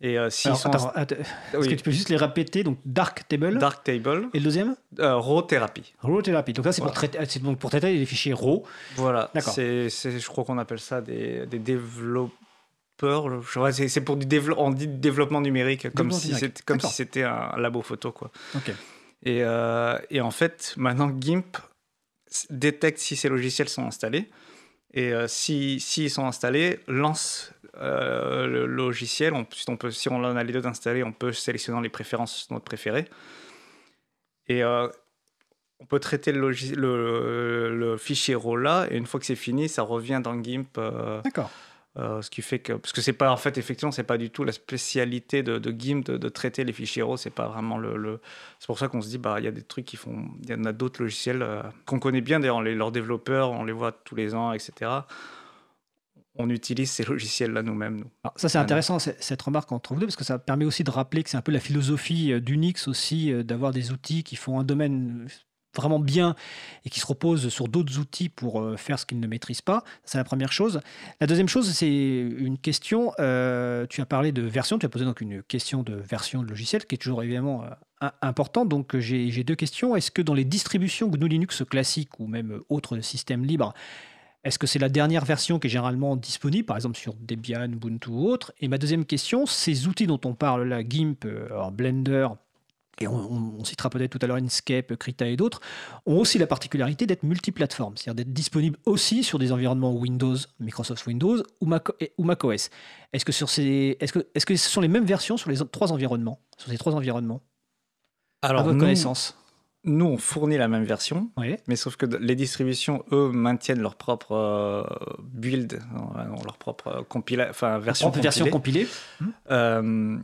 Et euh, si attends, Est-ce que tu peux juste les répéter? Donc Darktable. Darktable. Et le deuxième? Euh, Raw Therapy. Raw Therapy. Donc là, c'est pour, traiter, donc pour traiter les fichiers RAW. Voilà. C'est, je crois qu'on appelle ça des, des développeurs. C'est pour du développement, on dit développement numérique, comme si c'était comme si c'était un labo photo, quoi. Ok. Et, euh, et en fait, maintenant GIMP détecte si ces logiciels sont installés. Et si, si, ils sont installés, lance le logiciel. Si on en a les deux installés, on peut sélectionner les préférences notre préféré. Et on peut traiter le, le, fichier RAW là, et une fois que c'est fini, ça revient dans GIMP. D'accord. Euh, ce qui fait que parce que c'est pas en fait effectivement c'est pas du tout la spécialité de, de GIMP de, traiter les fichiers RAW c'est pas vraiment le, c'est pour ça qu'on se dit bah il y a des trucs qui font il y en a d'autres logiciels euh, qu'on connaît bien d'ailleurs leurs développeurs on les voit tous les ans etc on utilise ces logiciels-là nous-mêmes. Nous. ça, c'est intéressant, cette remarque entre vous deux, parce que ça permet aussi de rappeler que c'est un peu la philosophie euh, d'Unix aussi, d'avoir des outils qui font un domaine vraiment bien et qui se repose sur d'autres outils pour euh, faire ce qu'ils ne maîtrisent pas. C'est la première chose. La deuxième chose, c'est une question. Euh, tu as parlé de version, tu as posé donc une question de version de logiciel qui est toujours évidemment euh, importante. Donc j'ai deux questions. Est-ce que dans les distributions GNU Linux classiques ou même autres systèmes libres, est-ce que c'est la dernière version qui est généralement disponible, par exemple sur Debian, Ubuntu ou autre? Et ma deuxième question, ces outils dont on parle là, GIMP, Blender, et on, citera peut-être tout à l'heure Inkscape, Krita et d'autres, ont aussi la particularité d'être multiplateformes, c'est-à-dire d'être disponibles aussi sur des environnements Windows, Microsoft Windows ou, Mac, ou macOS. Est-ce que, sur ces, est-ce, que, est-ce que ce sont les mêmes versions sur les trois environnements Sur ces trois environnements? Alors, à votre connaissance nous, on fournit la même version, mais sauf que les distributions, eux, maintiennent leur propre euh, build, leur propre compila compilée. version compilée. Euh,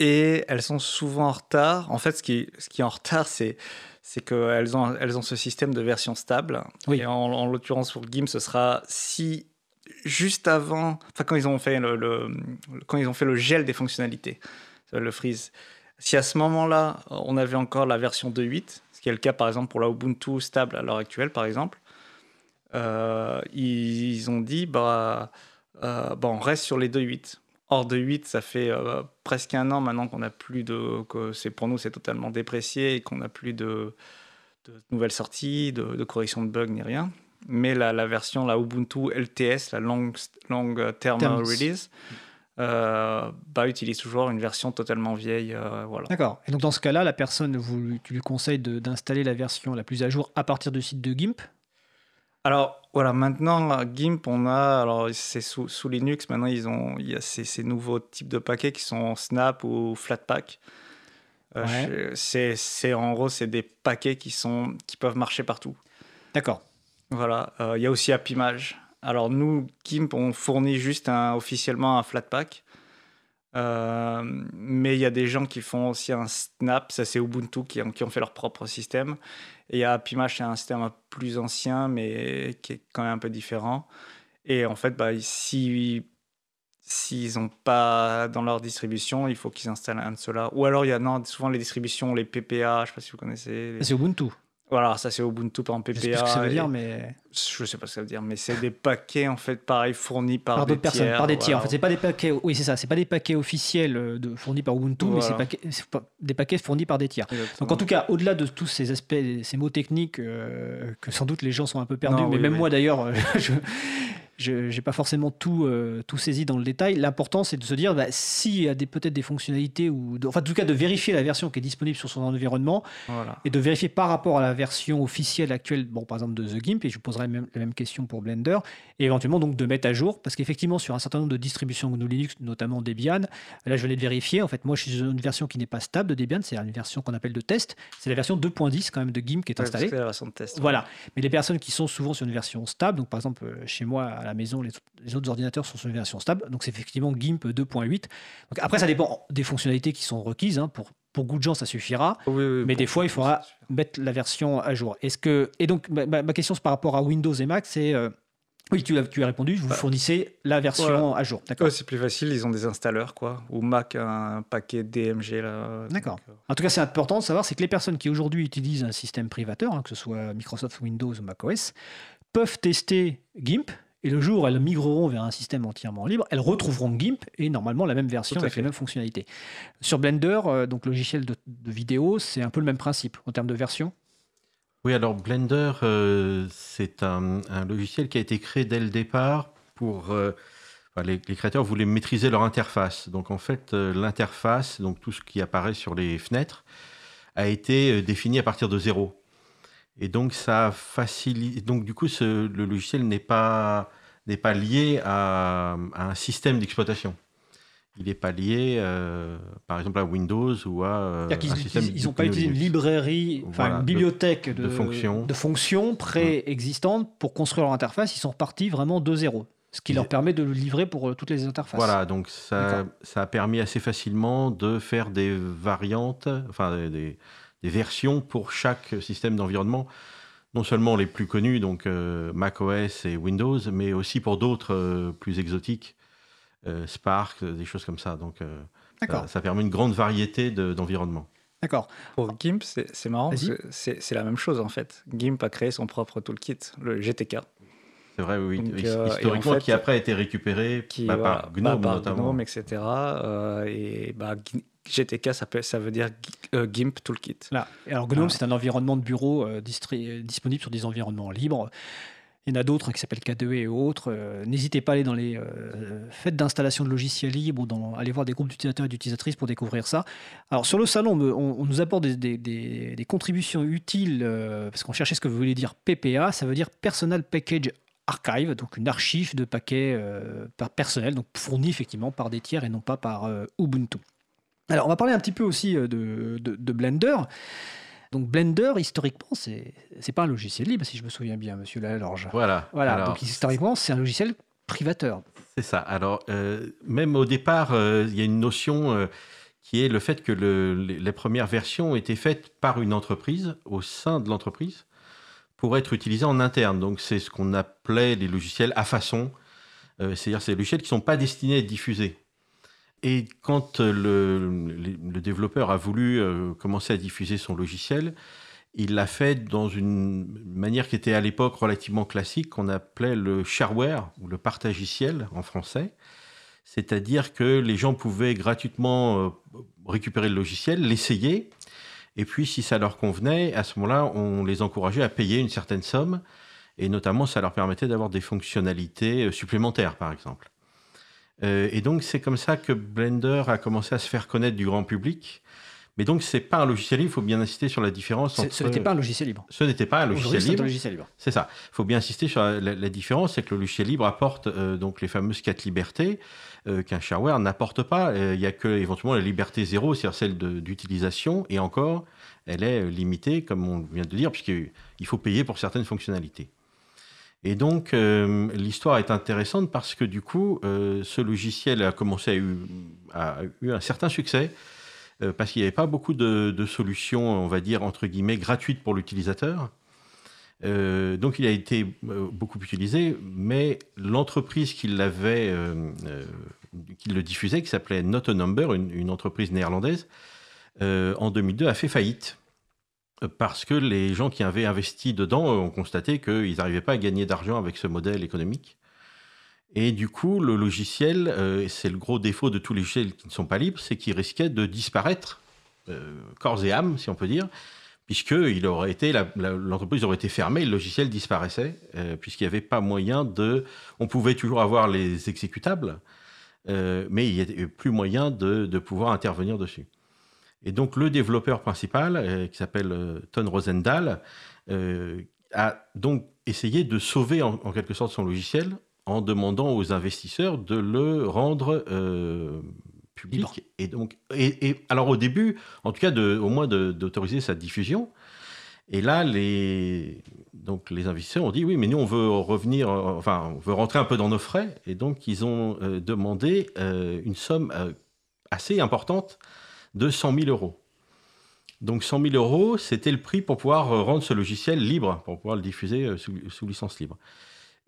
et elles sont souvent en retard. En fait, ce qui, ce qui est en retard, c'est c'est qu'elles ont, elles ont ce système de version stable. Oui. Et en, l'occurrence, pour GIMP, ce sera si juste avant, enfin quand ils ont fait le, quand ils ont fait le gel des fonctionnalités, le freeze. Si à ce moment-là, on avait encore la version 2.8, ce qui est le cas par exemple pour la Ubuntu stable à l'heure actuelle, par exemple, euh, ils, ont dit bah, euh, bah, on reste sur les 2.8 hors de 8, ça fait euh, presque un an maintenant qu'on n'a plus de. que c'est pour nous, c'est totalement déprécié et qu'on n'a plus de, nouvelles sorties, de, correction de bugs ni rien. Mais la, la, version, la Ubuntu LTS, la Long, long Term, Release, euh, bah, utilise toujours une version totalement vieille. Euh, voilà. D'accord. Et donc dans ce cas-là, la personne, vous, tu lui conseilles d'installer la version la plus à jour à partir du site de GIMP? Alors voilà, maintenant GIMP, on a, alors c'est sous, sous, Linux, maintenant ils ont, il y a ces, ces, nouveaux types de paquets qui sont Snap ou Flatpak. Euh, c'est, en gros, c'est des paquets qui, sont, qui peuvent marcher partout. D'accord. Voilà, euh, il y a aussi AppImage. Alors nous, GIMP, on fournit juste un, officiellement un Flatpak. Euh, mais il y a des gens qui font aussi un Snap, ça c'est Ubuntu qui qui ont fait leur propre système. Et a Pimash, c'est un système plus ancien, mais qui est quand même un peu différent. Et en fait, bah, si s'ils n'ont pas dans leur distribution, il faut qu'ils installent un de ceux-là. Ou alors, il y a souvent les distributions, les PPA, je ne sais pas si vous connaissez. C'est Ubuntu. Voilà, ça c'est Ubuntu par PPA. Je sais pas ce que ça veut dire, mais. Je sais pas ce que ça veut dire, mais c'est des paquets en fait, pareil, fournis par, par d'autres personnes, par des tiers. En fait, c'est pas des paquets. Oui, c'est ça. C'est pas des paquets officiels euh, de, fournis par Ubuntu, mais c'est des paquets fournis par des tiers. Donc en tout cas, au-delà de tous ces aspects, ces mots techniques euh, que sans doute les gens sont un peu perdus, mais même moi d'ailleurs, euh, <laughs> je, je n'ai pas forcément tout, euh, tout saisi dans le détail. L'important, c'est de se dire bah, s'il y a peut-être des fonctionnalités, ou enfin, en tout cas, de vérifier la version qui est disponible sur son environnement et de vérifier par rapport à la version officielle actuelle, bon, par exemple de The Gimp, et je poserai même, la même question pour Blender, et éventuellement donc de mettre à jour, parce qu'effectivement, sur un certain nombre de distributions GNU Linux, notamment Debian, là, je venais de vérifier. En fait, moi, je suis sur une version qui n'est pas stable de Debian, c'est une version qu'on appelle de test. C'est la version 2.10 quand même de Gimp qui est installée. C'est la version de test. Voilà. Mais les personnes qui sont souvent sur une version stable, donc par exemple, euh, chez moi, à la maison, les, autres ordinateurs sont sur une version stable. Donc c'est effectivement GIMP 2.8. après, ça dépend des fonctionnalités qui sont requises. Hein. Pour, pour beaucoup de gens, ça suffira. mais des fois, il faudra mettre la version à jour. Est-ce que et donc ma, question par rapport à Windows et Mac, c'est euh, oui, tu as, tu as répondu, vous bah, fournissez la version à jour. D'accord. c'est plus facile, ils ont des installeurs, quoi. Ou Mac, un paquet DMG. là. D'accord. Euh. En tout cas, c'est important de savoir, c'est que les personnes qui aujourd'hui utilisent un système privateur, hein, que ce soit Microsoft Windows ou macOS, peuvent tester GIMP et le jour où elles migreront vers un système entièrement libre, elles retrouveront GIMP et normalement la même version avec les mêmes fonctionnalités. Sur Blender, euh, donc logiciel de, vidéo, c'est un peu le même principe en termes de version? Oui, alors Blender, euh, c'est un, logiciel qui a été créé dès le départ pour... Euh, les, créateurs voulaient maîtriser leur interface. Donc en fait, l'interface, donc tout ce qui apparaît sur les fenêtres, a été défini à partir de zéro. Et donc, ça facilite. Donc, du coup, ce, le logiciel n'est pas, n'est pas lié à, un système d'exploitation. Il n'est pas lié, euh, par exemple, à Windows ou à euh, un système. Ils n'ont pas utilisé une librairie, enfin une bibliothèque de, de, fonctions, de fonctions préexistantes pour construire leur interface. Ils sont repartis vraiment de zéro. Ce qui leur permet de le livrer pour euh, toutes les interfaces. Voilà, donc ça, ça a permis assez facilement de faire des variantes, enfin des, des versions pour chaque système d'environnement, non seulement les plus connus, donc euh, macOS et Windows, mais aussi pour d'autres euh, plus exotiques, euh, Spark, des choses comme ça. Donc ça, ça, permet une grande variété d'environnements. D'accord. Pour GIMP, c'est marrant, c'est la même chose en fait. GIMP a créé son propre toolkit, le GTK. C'est vrai, oui. Historiquement, qui après a été récupéré qui, bah, par GNOME, bah, notamment. GNOME, etc. et bah, GTK, ça, ça veut dire euh, GIMP Toolkit. Là. Alors GNOME, c'est un environnement de bureau euh, disponible sur des environnements libres. Il y en a d'autres qui s'appellent K2E et autres. Euh, n'hésitez pas à aller dans les fêtes d'installation de logiciels libres ou dans, aller voir des groupes d'utilisateurs et d'utilisatrices pour découvrir ça. Alors sur le salon, on, nous apporte des, des contributions utiles parce qu'on cherchait ce que vous voulez dire PPA. Ça veut dire Personal Package Archive, donc une archive de paquets personnels, donc fournie effectivement par des tiers et non pas par Ubuntu. Alors, on va parler un petit peu aussi euh, de, Blender. Donc Blender, historiquement, c'est n'est pas un logiciel libre, si je me souviens bien, Monsieur Lalorge. Voilà. Voilà. donc historiquement, c'est un logiciel privateur. C'est ça. Alors, euh, même au départ, euh, il y a une notion qui est le fait que les premières versions été faites par une entreprise, au sein de l'entreprise, pour être utilisées en interne. Donc, c'est ce qu'on appelait les logiciels à façon. C'est-à-dire, c'est des logiciels qui ne sont pas destinés à être diffusés. Et quand euh, le, développeur a voulu euh, commencer à diffuser son logiciel, il l'a fait dans une manière qui était à l'époque relativement classique, qu'on appelait le shareware ou le partagiciel en français. C'est-à-dire que les gens pouvaient gratuitement euh, récupérer le logiciel, l'essayer, et puis si ça leur convenait, à ce moment-là, on les encourageait à payer une certaine somme, et notamment ça leur permettait d'avoir des fonctionnalités supplémentaires, par exemple. Euh, et donc, c'est comme ça que Blender a commencé à se faire connaître du grand public. Mais donc, c'est pas un logiciel libre, il faut bien insister sur la différence entre... Ce n'était pas un logiciel libre. Ce n'était pas un logiciel libre. libre. C'est ça. Il faut bien insister sur la, différence, c'est que le logiciel libre apporte euh, donc les fameuses quatre libertés euh, qu'un shareware n'apporte pas. Il n'y a que éventuellement la liberté zéro, c'est-à-dire celle d'utilisation, et encore, elle est limitée, comme on vient de dire, puisqu'il faut payer pour certaines fonctionnalités. Et donc, euh, l'histoire est intéressante parce que du coup, euh, ce logiciel a commencé à eu, un certain succès euh, parce qu'il n'y avait pas beaucoup de, solutions, on va dire, entre guillemets, gratuites pour l'utilisateur. donc, il a été beaucoup utilisé, mais l'entreprise qui l'avait, qui le diffusait, qui s'appelait Not a Number, une entreprise néerlandaise, en 2002 a fait faillite parce que les gens qui avaient investi dedans ont constaté qu'ils n'arrivaient pas à gagner d'argent avec ce modèle économique. Et du coup, le logiciel, euh, c'est le gros défaut de tous les logiciels qui ne sont pas libres, c'est qu'il risquait de disparaître, euh, corps et âme, si on peut dire, puisque aurait été, l'entreprise aurait été fermée, le logiciel disparaissait, euh, puisqu'il n'y avait pas moyen de... On pouvait toujours avoir les exécutables, mais il n'y avait plus moyen de pouvoir intervenir dessus. Et donc le développeur principal, euh, qui s'appelle euh, Ton Rosendahl, euh, a donc essayé de sauver en, quelque sorte son logiciel en demandant aux investisseurs de le rendre public. Et donc, et, alors au début, en tout cas, de, au moins d'autoriser sa diffusion. Et là, les, donc les investisseurs ont dit oui, mais nous on veut revenir, enfin, on veut rentrer un peu dans nos frais. Et donc ils ont demandé une somme assez importante de 100 000 euros. Donc 100 000 euros, c'était le prix pour pouvoir euh, rendre ce logiciel libre, pour pouvoir le diffuser euh, sous, licence libre.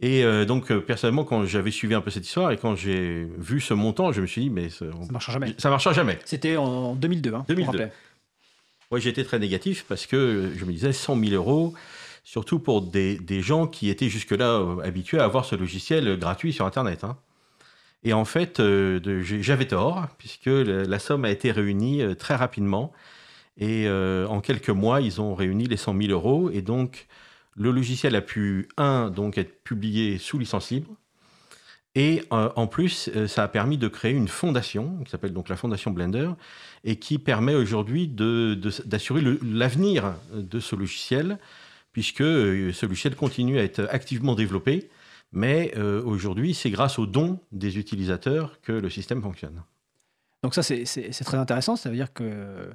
Et euh, donc, personnellement, quand j'avais suivi un peu cette histoire et quand j'ai vu ce montant, je me suis dit, mais ça, ne marchera jamais. Ça marchera jamais. C'était en 2002. Hein, 2002. Moi, j'étais très négatif parce que je me disais 100 000 euros, surtout pour des, gens qui étaient jusque-là habitués à avoir ce logiciel gratuit sur Internet. Hein. Et en fait, euh, j'avais tort, puisque la somme a été réunie euh, très rapidement. Et euh, en quelques mois, ils ont réuni les 100 000 euros. Et donc, le logiciel a pu, un, donc être publié sous licence libre. Et en plus, ça a permis de créer une fondation, qui s'appelle donc la Fondation Blender, et qui permet aujourd'hui d'assurer l'avenir de ce logiciel, puisque ce logiciel continue à être activement développé. Mais aujourd'hui, c'est grâce aux dons des utilisateurs que le système fonctionne. Donc ça, c'est très intéressant. Ça veut dire que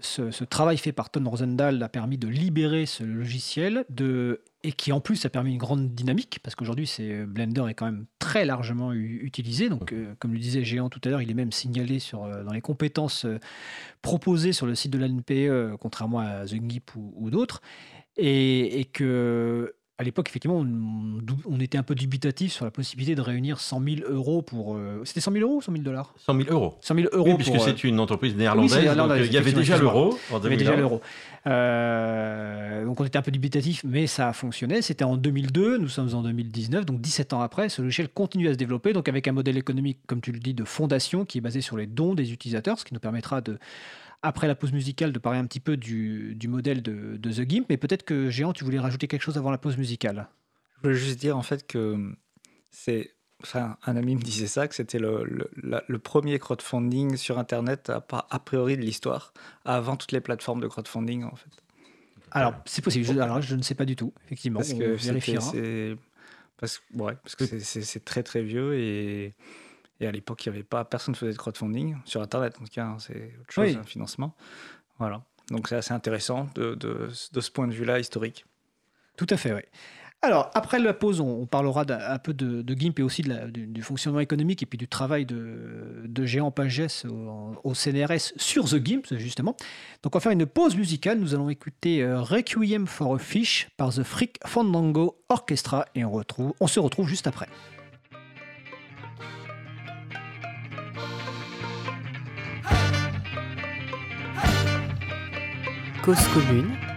ce, travail fait par Ton Rosendahl a permis de libérer ce logiciel de, et qui en plus a permis une grande dynamique parce qu'aujourd'hui Blender est quand même très largement utilisé. Donc, euh, comme le disait Géant tout à l'heure, il est même signalé sur, euh, dans les compétences euh, proposées sur le site de l'ANPE, contrairement à The Gip ou, ou d'autres. Et, et, que à l'époque, effectivement, on, était un peu dubitatif sur la possibilité de réunir 100 000 euros pour. Euh, c'était 100 000 euros ou 100 000 dollars 100 000 euros. 100 000 euros. Oui, puisque euh, c'est une entreprise néerlandaise. Oui, il y avait déjà l'euro en 2001. Il y avait déjà l'euro. Euh, donc on était un peu dubitatif, mais ça a fonctionné. C'était en 2002, nous sommes en 2019, donc 17 ans après, ce logiciel continue à se développer, donc avec un modèle économique, comme tu le dis, de fondation qui est basé sur les dons des utilisateurs, ce qui nous permettra de après la pause musicale de parler un petit peu du, du modèle de, de, The Gimp, mais peut-être que Géant, tu voulais rajouter quelque chose avant la pause musicale. Je voulais juste dire en fait que c'est. Enfin, un ami me disait ça, que c'était le, le, premier crowdfunding sur Internet a, a priori de l'histoire, avant toutes les plateformes de crowdfunding en fait. Alors, c'est possible. Je, alors, je ne sais pas du tout, effectivement. Parce que c'est parce, ouais, parce que c'est très très vieux et, et à l'époque, il n'y avait pas personne ne faisait de crowdfunding sur Internet. En tout cas, c'est autre chose, un financement. Voilà. Donc c'est assez intéressant de, de, de ce point de vue-là historique. Tout à fait, oui. Alors, après la pause, on, parlera un peu de, GIMP et aussi du, fonctionnement économique et puis du travail de, de Géant Pages au, CNRS sur The GIMP, justement. Donc, on va faire une pause musicale. Nous allons écouter euh, Requiem for a Fish par The Freak Fandango Orchestra et on, retrouve, on se retrouve juste après. Cause commune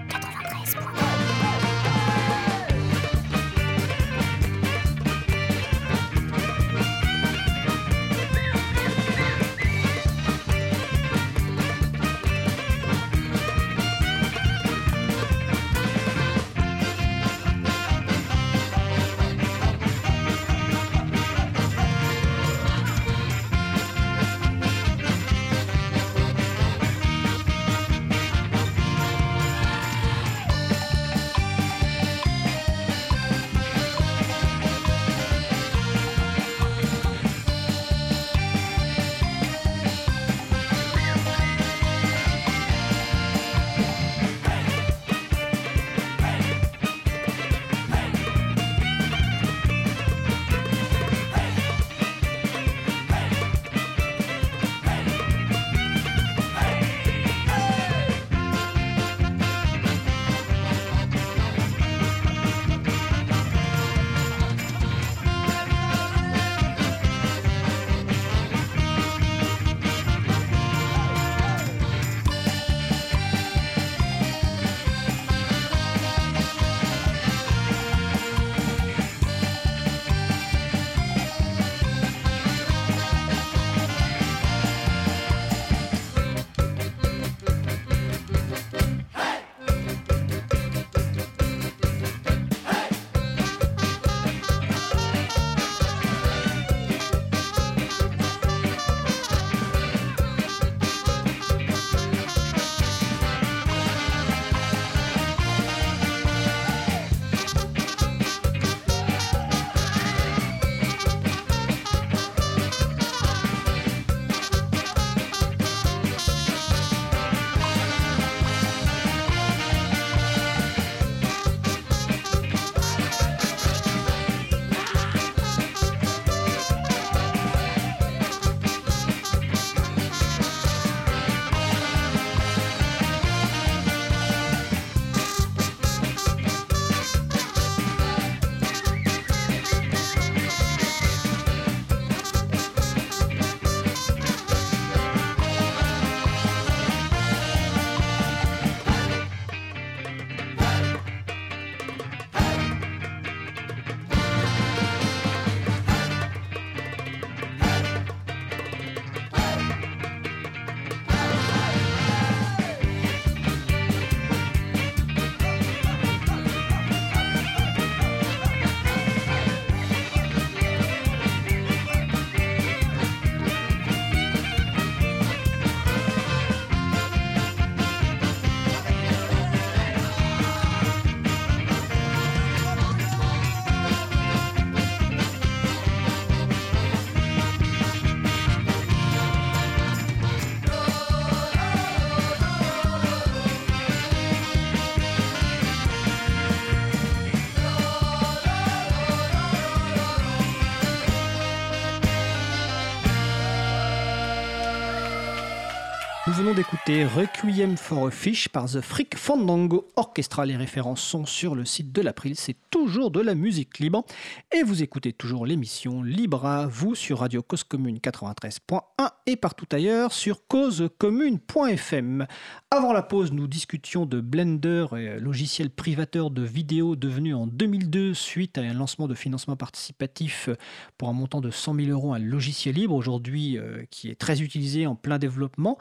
D'écouter Requiem for a Fish par The Freak Fandango Orchestra. Les références sont sur le site de l'April. C'est toujours de la musique libre. Et vous écoutez toujours l'émission Libre à vous sur Radio Cause Commune 93.1 et partout ailleurs sur causecommune.fm. Avant la pause, nous discutions de Blender, logiciel privateur de vidéos devenu en 2002 suite à un lancement de financement participatif pour un montant de 100 000 euros, un logiciel libre aujourd'hui euh, qui est très utilisé en plein développement.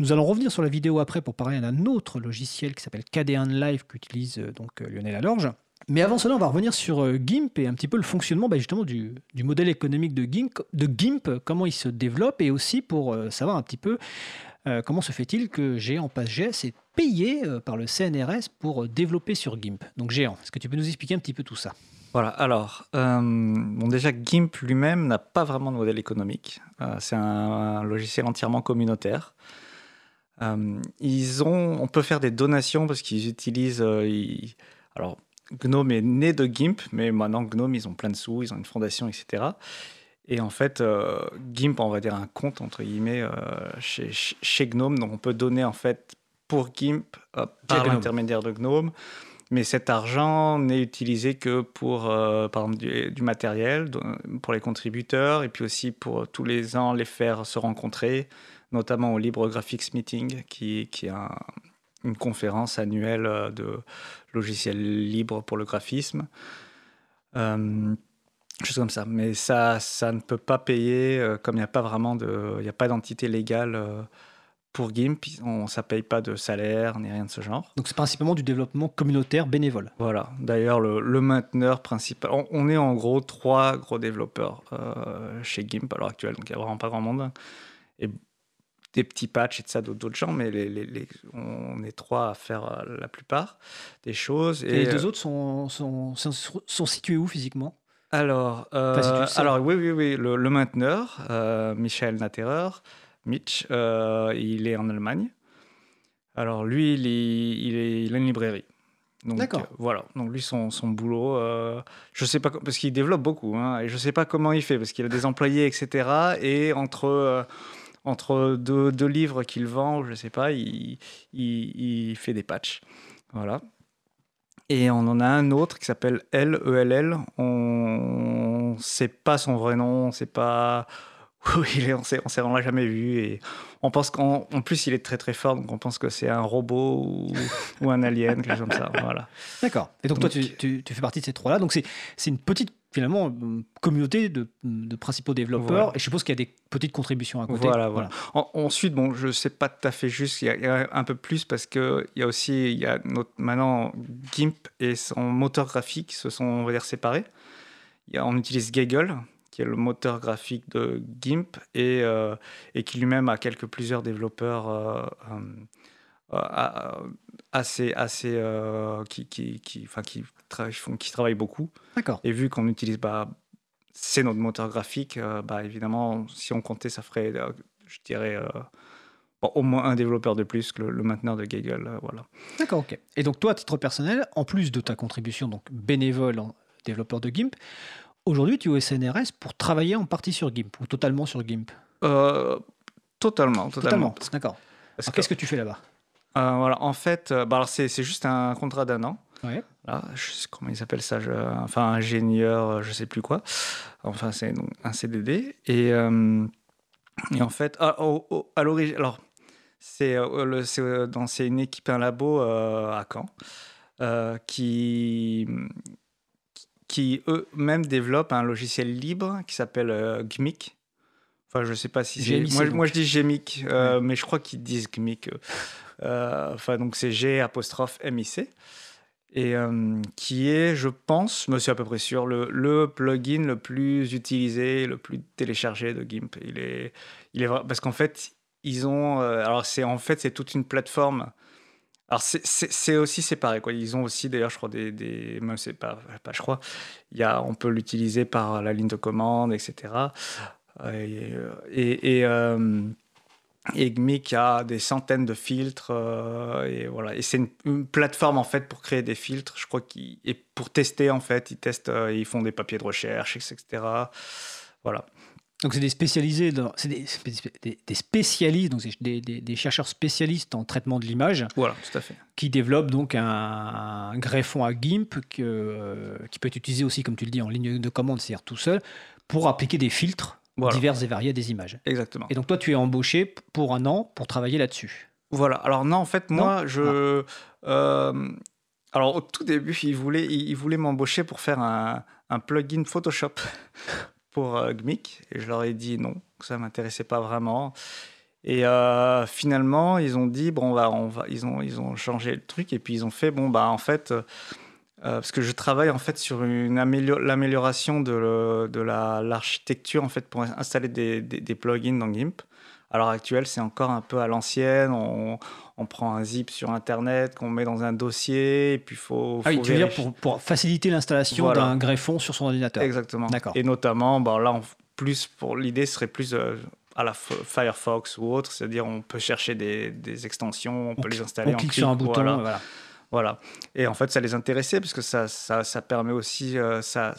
Nous allons revenir sur la vidéo après pour parler d'un autre logiciel qui s'appelle KD1 Live qu'utilise euh, donc euh, Lionel Alorge. Mais avant cela, on va revenir sur euh, GIMP et un petit peu le fonctionnement bah, justement du, modèle économique de GIMP, de GIMP, comment il se développe et aussi pour savoir un petit peu comment se fait-il que Géant PassGS est payé par le CNRS pour développer sur GIMP. Donc Géant, est-ce que tu peux nous expliquer un petit peu tout ça? Voilà, alors, bon, déjà, GIMP lui-même n'a pas vraiment de modèle économique. c'est un, logiciel entièrement communautaire. Euh, ils ont, on peut faire des donations parce qu'ils utilisent. Euh, alors, Gnome est né de GIMP, mais maintenant Gnome, ils ont plein de sous, ils ont une fondation, etc. Et en fait, euh, GIMP, on va dire un compte entre guillemets chez, chez, Gnome, donc on peut donner en fait pour GIMP par l'intermédiaire de Gnome. Mais cet argent n'est utilisé que pour, par exemple, du, du, matériel, pour les contributeurs, et puis aussi pour tous les ans les faire se rencontrer, notamment au Libre Graphics Meeting, qui, qui est une conférence annuelle euh, de logiciels libres pour le graphisme. Euh, choses comme ça. Mais ça, ça ne peut pas payer, euh, comme il n'y a pas vraiment de, il n'y a pas d'entité légale euh, pour GIMP, on, ça paye pas de salaire ni rien de ce genre. Donc c'est principalement du développement communautaire bénévole. Voilà. D'ailleurs, le, le, mainteneur principal, on, est en gros trois gros développeurs chez GIMP à l'heure actuelle, donc il n'y a vraiment pas grand monde. Et des petits patchs et de ça d'autres gens, mais les, on est trois à faire euh, la plupart des choses. Et, les deux euh, autres sont, sont, sont, situés où physiquement? Alors, euh, alors, oui, oui, oui, le, mainteneur, Michel Naterer, Mitch, il est en Allemagne. Alors, lui, il, est, il, a une librairie. D'accord. voilà. Donc lui, son, son boulot, je sais pas parce qu'il développe beaucoup, hein, et je sais pas comment il fait parce qu'il a des employés, etc. Et entre entre deux, livres qu'il vend, je ne sais pas, il, il, fait des patchs. Voilà. Et on en a un autre qui s'appelle L-E-L-L. On ne sait pas son vrai nom, on ne sait pas <laughs> où il est, on ne l'a jamais vu. Et on pense qu'en plus, il est très très fort, donc on pense que c'est un robot ou, un alien, quelque chose comme ça. Voilà. D'accord. Et donc, toi, tu, tu, fais partie de ces trois-là. Donc c'est une petite finalement communauté de, principaux développeurs et je suppose qu'il y a des petites contributions à côté. Voilà, voilà. ensuite, bon, je sais pas tout à fait juste, il y, a, un peu plus parce que il y a aussi, il y a notre, maintenant GIMP et son moteur graphique se sont, on va dire, séparés. Il y a, on utilise Gaggle qui est le moteur graphique de GIMP et, euh, et qui lui-même a quelques plusieurs développeurs euh, euh, assez, assez qui, qui, qui, enfin, qui qui travaillent beaucoup. D'accord. Et vu qu'on utilise, bah, c'est notre moteur graphique, euh, bah, évidemment, si on comptait, ça ferait, euh, je dirais, euh, au moins un développeur de plus que le, mainteneur de Gaggle. voilà. D'accord, ok. Et donc, toi, à titre personnel, en plus de ta contribution donc bénévole en développeur de GIMP, aujourd'hui, tu es au SNRS pour travailler en partie sur GIMP ou totalement sur GIMP? Totalement, totalement. D'accord. Qu'est-ce que tu fais là-bas? Voilà, en fait, bah, c'est juste un contrat d'un an. Ouais. Là, je sais comment ils appellent ça, enfin ingénieur, je sais plus quoi. Enfin, c'est un CDD. Et, euh, et en fait, ah, à l'origine, alors c'est euh, euh, dans c'est une équipe, un labo à Caen qui qui eux-mêmes développent un logiciel libre qui s'appelle GMIC. Enfin, je sais pas si c'est. Moi, moi, je dis GMIC, mais je crois qu'ils disent GMIC. Enfin, donc c'est G apostrophe MIC et euh, qui est, je pense, me suis à peu près sûr, le, plugin le plus utilisé, le plus téléchargé de GIMP. Il est, il est parce qu'en fait, ils ont, euh, alors c'est en fait c'est toute une plateforme. Alors c'est aussi séparé quoi. Ils ont aussi d'ailleurs, je crois des, des même c'est pas, pas je crois. Il y a, on peut l'utiliser par la ligne de commande, etc. Et, et, et et GMIC a des centaines de filtres euh, et voilà et c'est une, plateforme en fait pour créer des filtres je crois qu'ils et pour tester en fait ils testent euh, ils font des papiers de recherche etc voilà Donc c'est des spécialisés, c'est des, des, spécialistes, donc des, des, chercheurs spécialistes en traitement de l'image. Voilà, tout à fait. Qui développent donc un, greffon à GIMP que, euh, qui peut être utilisé aussi, comme tu le dis, en ligne de commande, c'est-à-dire tout seul, pour appliquer des filtres divers et variés à des images. Exactement. Et donc toi, tu es embauché pour un an pour travailler là-dessus. Voilà. Alors non, en fait, moi, je... Euh, alors au tout début, ils voulaient, ils voulaient m'embaucher pour faire un, un plugin Photoshop <laughs> pour euh, GMIC et je leur ai dit non, que ça m'intéressait pas vraiment. Et euh, finalement, ils ont dit bon, on va, ils ont, ils ont changé le truc et puis ils ont fait bon, bah en fait, euh, parce que je travaille en fait sur l'amélioration de, de l'architecture en fait pour installer des, des, des plugins dans GIMP. À l'heure actuelle, c'est encore un peu à l'ancienne. On, on, prend un zip sur Internet qu'on met dans un dossier, et puis il faut, Ah oui, tu veux dire pour, pour faciliter l'installation d'un greffon sur son ordinateur. Exactement. D'accord. Et notamment, bon, là, plus pour l'idée serait plus euh, à la Firefox ou autre, c'est-à-dire on peut chercher des, des extensions, on, peut les installer. On clique sur un bouton, voilà. voilà. Et en fait, ça les intéressait parce que ça, ça, ça permet aussi euh, ça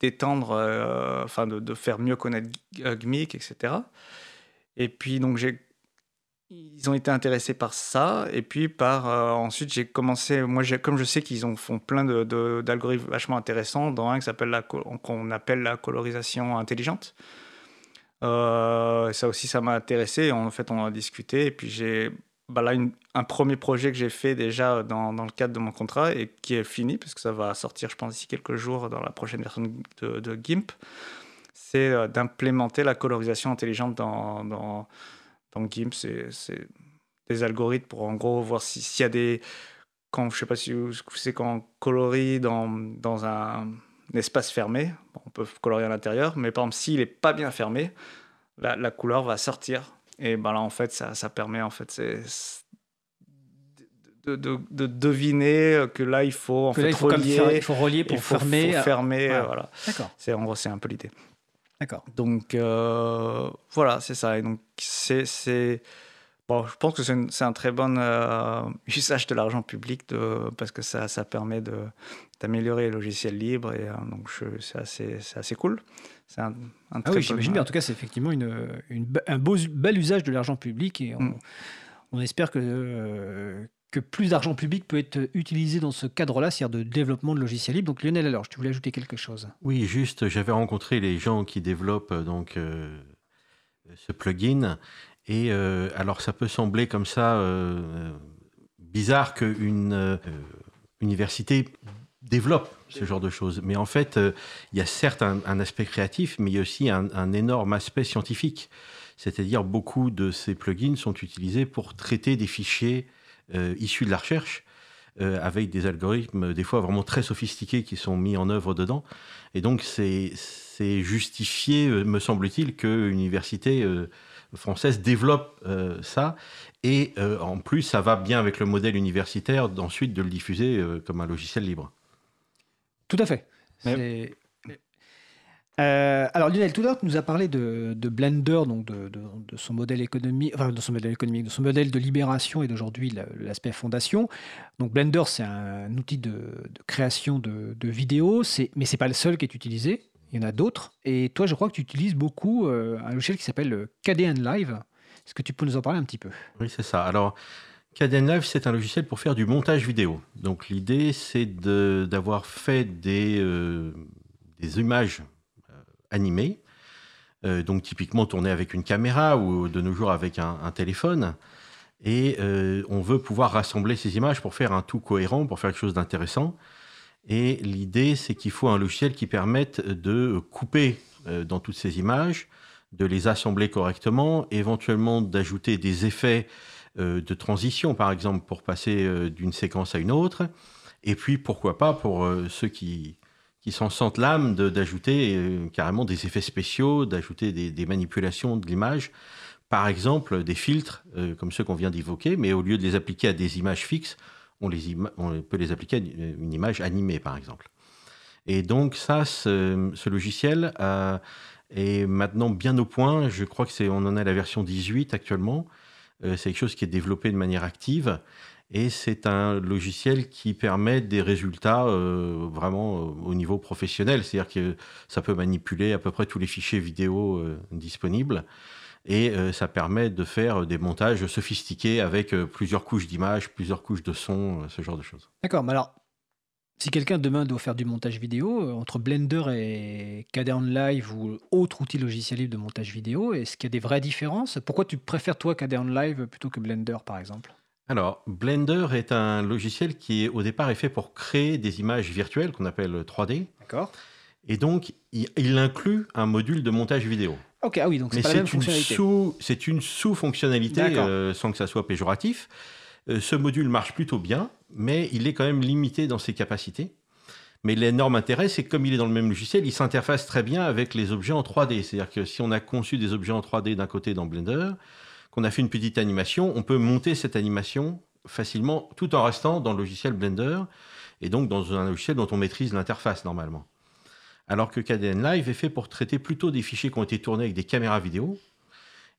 d'étendre, euh, enfin de, faire mieux connaître GMIC, etc. Et puis, donc, j'ai ils ont été intéressés par ça. Et puis par euh, ensuite j'ai commencé moi comme je sais qu'ils ont font plein de, d'algorithmes vachement intéressants dans un qui s'appelle la qu'on appelle la colorisation intelligente. Euh, ça aussi ça m'a intéressé. En fait on a discuté. Et puis j'ai bah là un premier projet que j'ai fait déjà dans, dans, le cadre de mon contrat et qui est fini parce que ça va sortir je pense d'ici quelques jours dans la prochaine version de, GIMP c'est euh, d'implémenter la colorisation intelligente dans, dans, dans GIMP. C'est des algorithmes pour en gros voir s'il y a des. Quand, je sais pas si vous savez, quand on colorie dans, dans un, espace fermé, on peut colorier à l'intérieur, mais par exemple, s'il n'est pas bien fermé, la, couleur va sortir. Et ben là, en fait, ça, ça permet en fait, de, de, de, deviner que là, il faut en fait, il faut relier, il faut relier pour fermer. Faut fermer, voilà. D'accord. C'est en gros, c'est un peu l'idée. D'accord. Donc euh, voilà, c'est ça. Et donc c'est bon, je pense que c'est un très bon euh, <laughs> usage de l'argent public de, parce que ça, ça permet de d'améliorer les logiciels libres et euh, donc c'est assez c'est assez cool. C'est un, un ah oui, j'imagine bien. En tout cas, c'est effectivement une, une, un beau, bel usage de l'argent public et on, mm. on espère que que plus d'argent public peut être utilisé dans ce cadre-là, c'est-à-dire de développement de logiciels libres. Donc Lionel, alors, tu voulais ajouter quelque chose Oui, juste, j'avais rencontré les gens qui développent euh, donc euh, ce plugin. Et euh, alors, ça peut sembler comme ça bizarre qu'une université développe ce genre de choses. Mais en fait, il y a certes un, aspect créatif, mais il y a aussi un, un énorme aspect scientifique. C'est-à-dire, beaucoup de ces plugins sont utilisés pour traiter des fichiers euh, issus de la recherche, euh, avec des algorithmes des fois vraiment très sophistiqués qui sont mis en œuvre dedans. Et donc c'est justifié, euh, me semble-t-il, que l'université française développe ça. Et en plus, ça va bien avec le modèle universitaire d'ensuite de le diffuser comme un logiciel libre. Tout à fait. Euh, alors Lionel, tout à l'heure, tu nous as parlé de, Blender, donc de, son modèle économique, enfin de son modèle économique, de son modèle de libération et d'aujourd'hui l'aspect fondation. Donc Blender, c'est un outil de, création de, vidéos, mais c'est pas le seul qui est utilisé. Il y en a d'autres. Et toi, je crois que tu utilises beaucoup euh, un logiciel qui s'appelle KDN Live. Est-ce que tu peux nous en parler un petit peu? Oui, c'est ça. Alors, KDN Live, c'est un logiciel pour faire du montage vidéo. Donc, l'idée, c'est d'avoir fait des, euh, images animé, euh, donc typiquement tourné avec une caméra ou de nos jours avec un, téléphone. Et euh, on veut pouvoir rassembler ces images pour faire un tout cohérent, pour faire quelque chose d'intéressant. Et l'idée, c'est qu'il faut un logiciel qui permette de couper euh, dans toutes ces images, de les assembler correctement, éventuellement d'ajouter des effets de transition, par exemple, pour passer d'une séquence à une autre. Et puis, pourquoi pas, pour ceux qui, qui s'en sentent l'âme d'ajouter euh, carrément des effets spéciaux, d'ajouter des, manipulations de l'image. Par exemple, des filtres, euh, comme ceux qu'on vient d'évoquer, mais au lieu de les appliquer à des images fixes, on, les peut les appliquer à une image animée, par exemple. Et donc ça, ce, logiciel euh, est maintenant bien au point. Je crois que c'est, on en a la version 18 actuellement. C'est quelque chose qui est développé de manière active Et c'est un logiciel qui permet des résultats euh, vraiment euh, au niveau professionnel. C'est-à-dire que ça peut manipuler à peu près tous les fichiers vidéo euh, disponibles. Et ça permet de faire des montages sophistiqués avec plusieurs couches d'images, plusieurs couches de son, ce genre de choses. D'accord, mais alors, si quelqu'un demain doit faire du montage vidéo, entre Blender et Cadeon Live ou autre outil logiciel libre de montage vidéo, est-ce qu'il y a des vraies différences? Pourquoi tu préfères toi Cadeon Live plutôt que Blender par exemple? Alors, Blender est un logiciel qui, au départ, est fait pour créer des images virtuelles qu'on appelle 3D. D'accord. Et donc, il, inclut un module de montage vidéo. Ok, ah oui, donc c'est pas la même fonctionnalité. C'est une sous-fonctionnalité, euh, sans que ça soit péjoratif. Euh, ce module marche plutôt bien, mais il est quand même limité dans ses capacités. Mais l'énorme intérêt, c'est que comme il est dans le même logiciel, il s'interface très bien avec les objets en 3D. C'est-à-dire que si on a conçu des objets en 3D d'un côté dans Blender, qu'on a fait une petite animation, on peut monter cette animation facilement tout en restant dans le logiciel Blender et donc dans un logiciel dont on maîtrise l'interface normalement. Alors que KDN Live est fait pour traiter plutôt des fichiers qui ont été tournés avec des caméras vidéo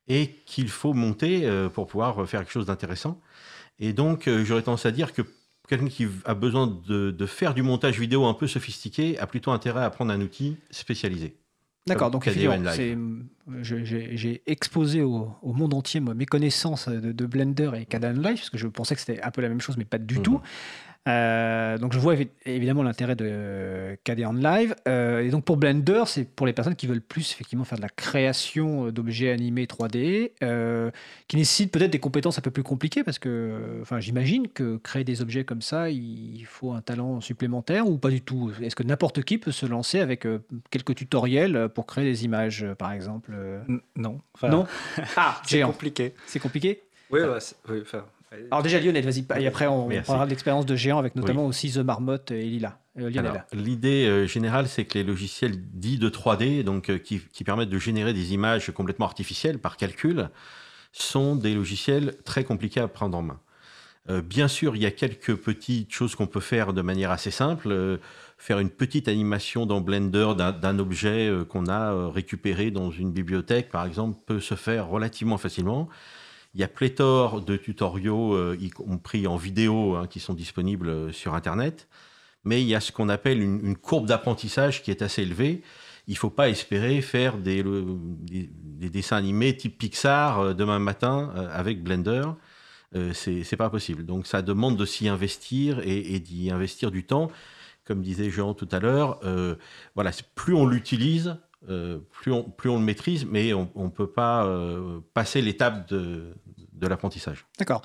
et qu'il faut monter euh, pour pouvoir faire quelque chose d'intéressant. Et donc, euh, j'aurais tendance à dire que quelqu'un qui a besoin de, de, faire du montage vidéo un peu sophistiqué a plutôt intérêt à prendre un outil spécialisé. D'accord, donc j'ai exposé au, monde entier mes connaissances de, Blender et Caden Live, parce que je pensais que c'était un peu la même chose, mais pas du mhm. tout. Euh, donc je vois évidemment l'intérêt de KDE Live. Euh, et donc pour Blender, c'est pour les personnes qui veulent plus effectivement faire de la création d'objets animés 3D, euh, qui nécessitent peut-être des compétences un peu plus compliquées, parce que enfin, j'imagine que créer des objets comme ça, il faut un talent supplémentaire ou pas du tout? Est-ce que n'importe qui peut se lancer avec quelques tutoriels pour créer des images, par exemple Non. non? <laughs> Ah, c'est compliqué. C'est compliqué? Oui, oui enfin, alors déjà Lionel, vas-y. Et après on parlera de l'expérience de géant avec notamment aussi The Marmotte et Lila. Euh, l'idée euh, générale, c'est que les logiciels dits de 3D, donc euh, qui, permettent de générer des images complètement artificielles par calcul, sont des logiciels très compliqués à prendre en main. bien sûr, il y a quelques petites choses qu'on peut faire de manière assez simple. faire une petite animation dans Blender d'un objet qu'on a récupéré dans une bibliothèque, par exemple, peut se faire relativement facilement. Il y a pléthore de tutoriaux, euh, y compris en vidéo, hein, qui sont disponibles euh, sur Internet. Mais il y a ce qu'on appelle une, courbe d'apprentissage qui est assez élevée. Il ne faut pas espérer faire des, des, dessins animés type Pixar euh, demain matin avec Blender. Ce n'est pas possible. Donc ça demande de s'y investir et, d'y investir du temps. Comme disait Jean tout à l'heure, voilà, plus on l'utilise, euh, plus, on, plus on le maîtrise, mais on ne peut pas euh, passer l'étape de, de l'apprentissage. D'accord.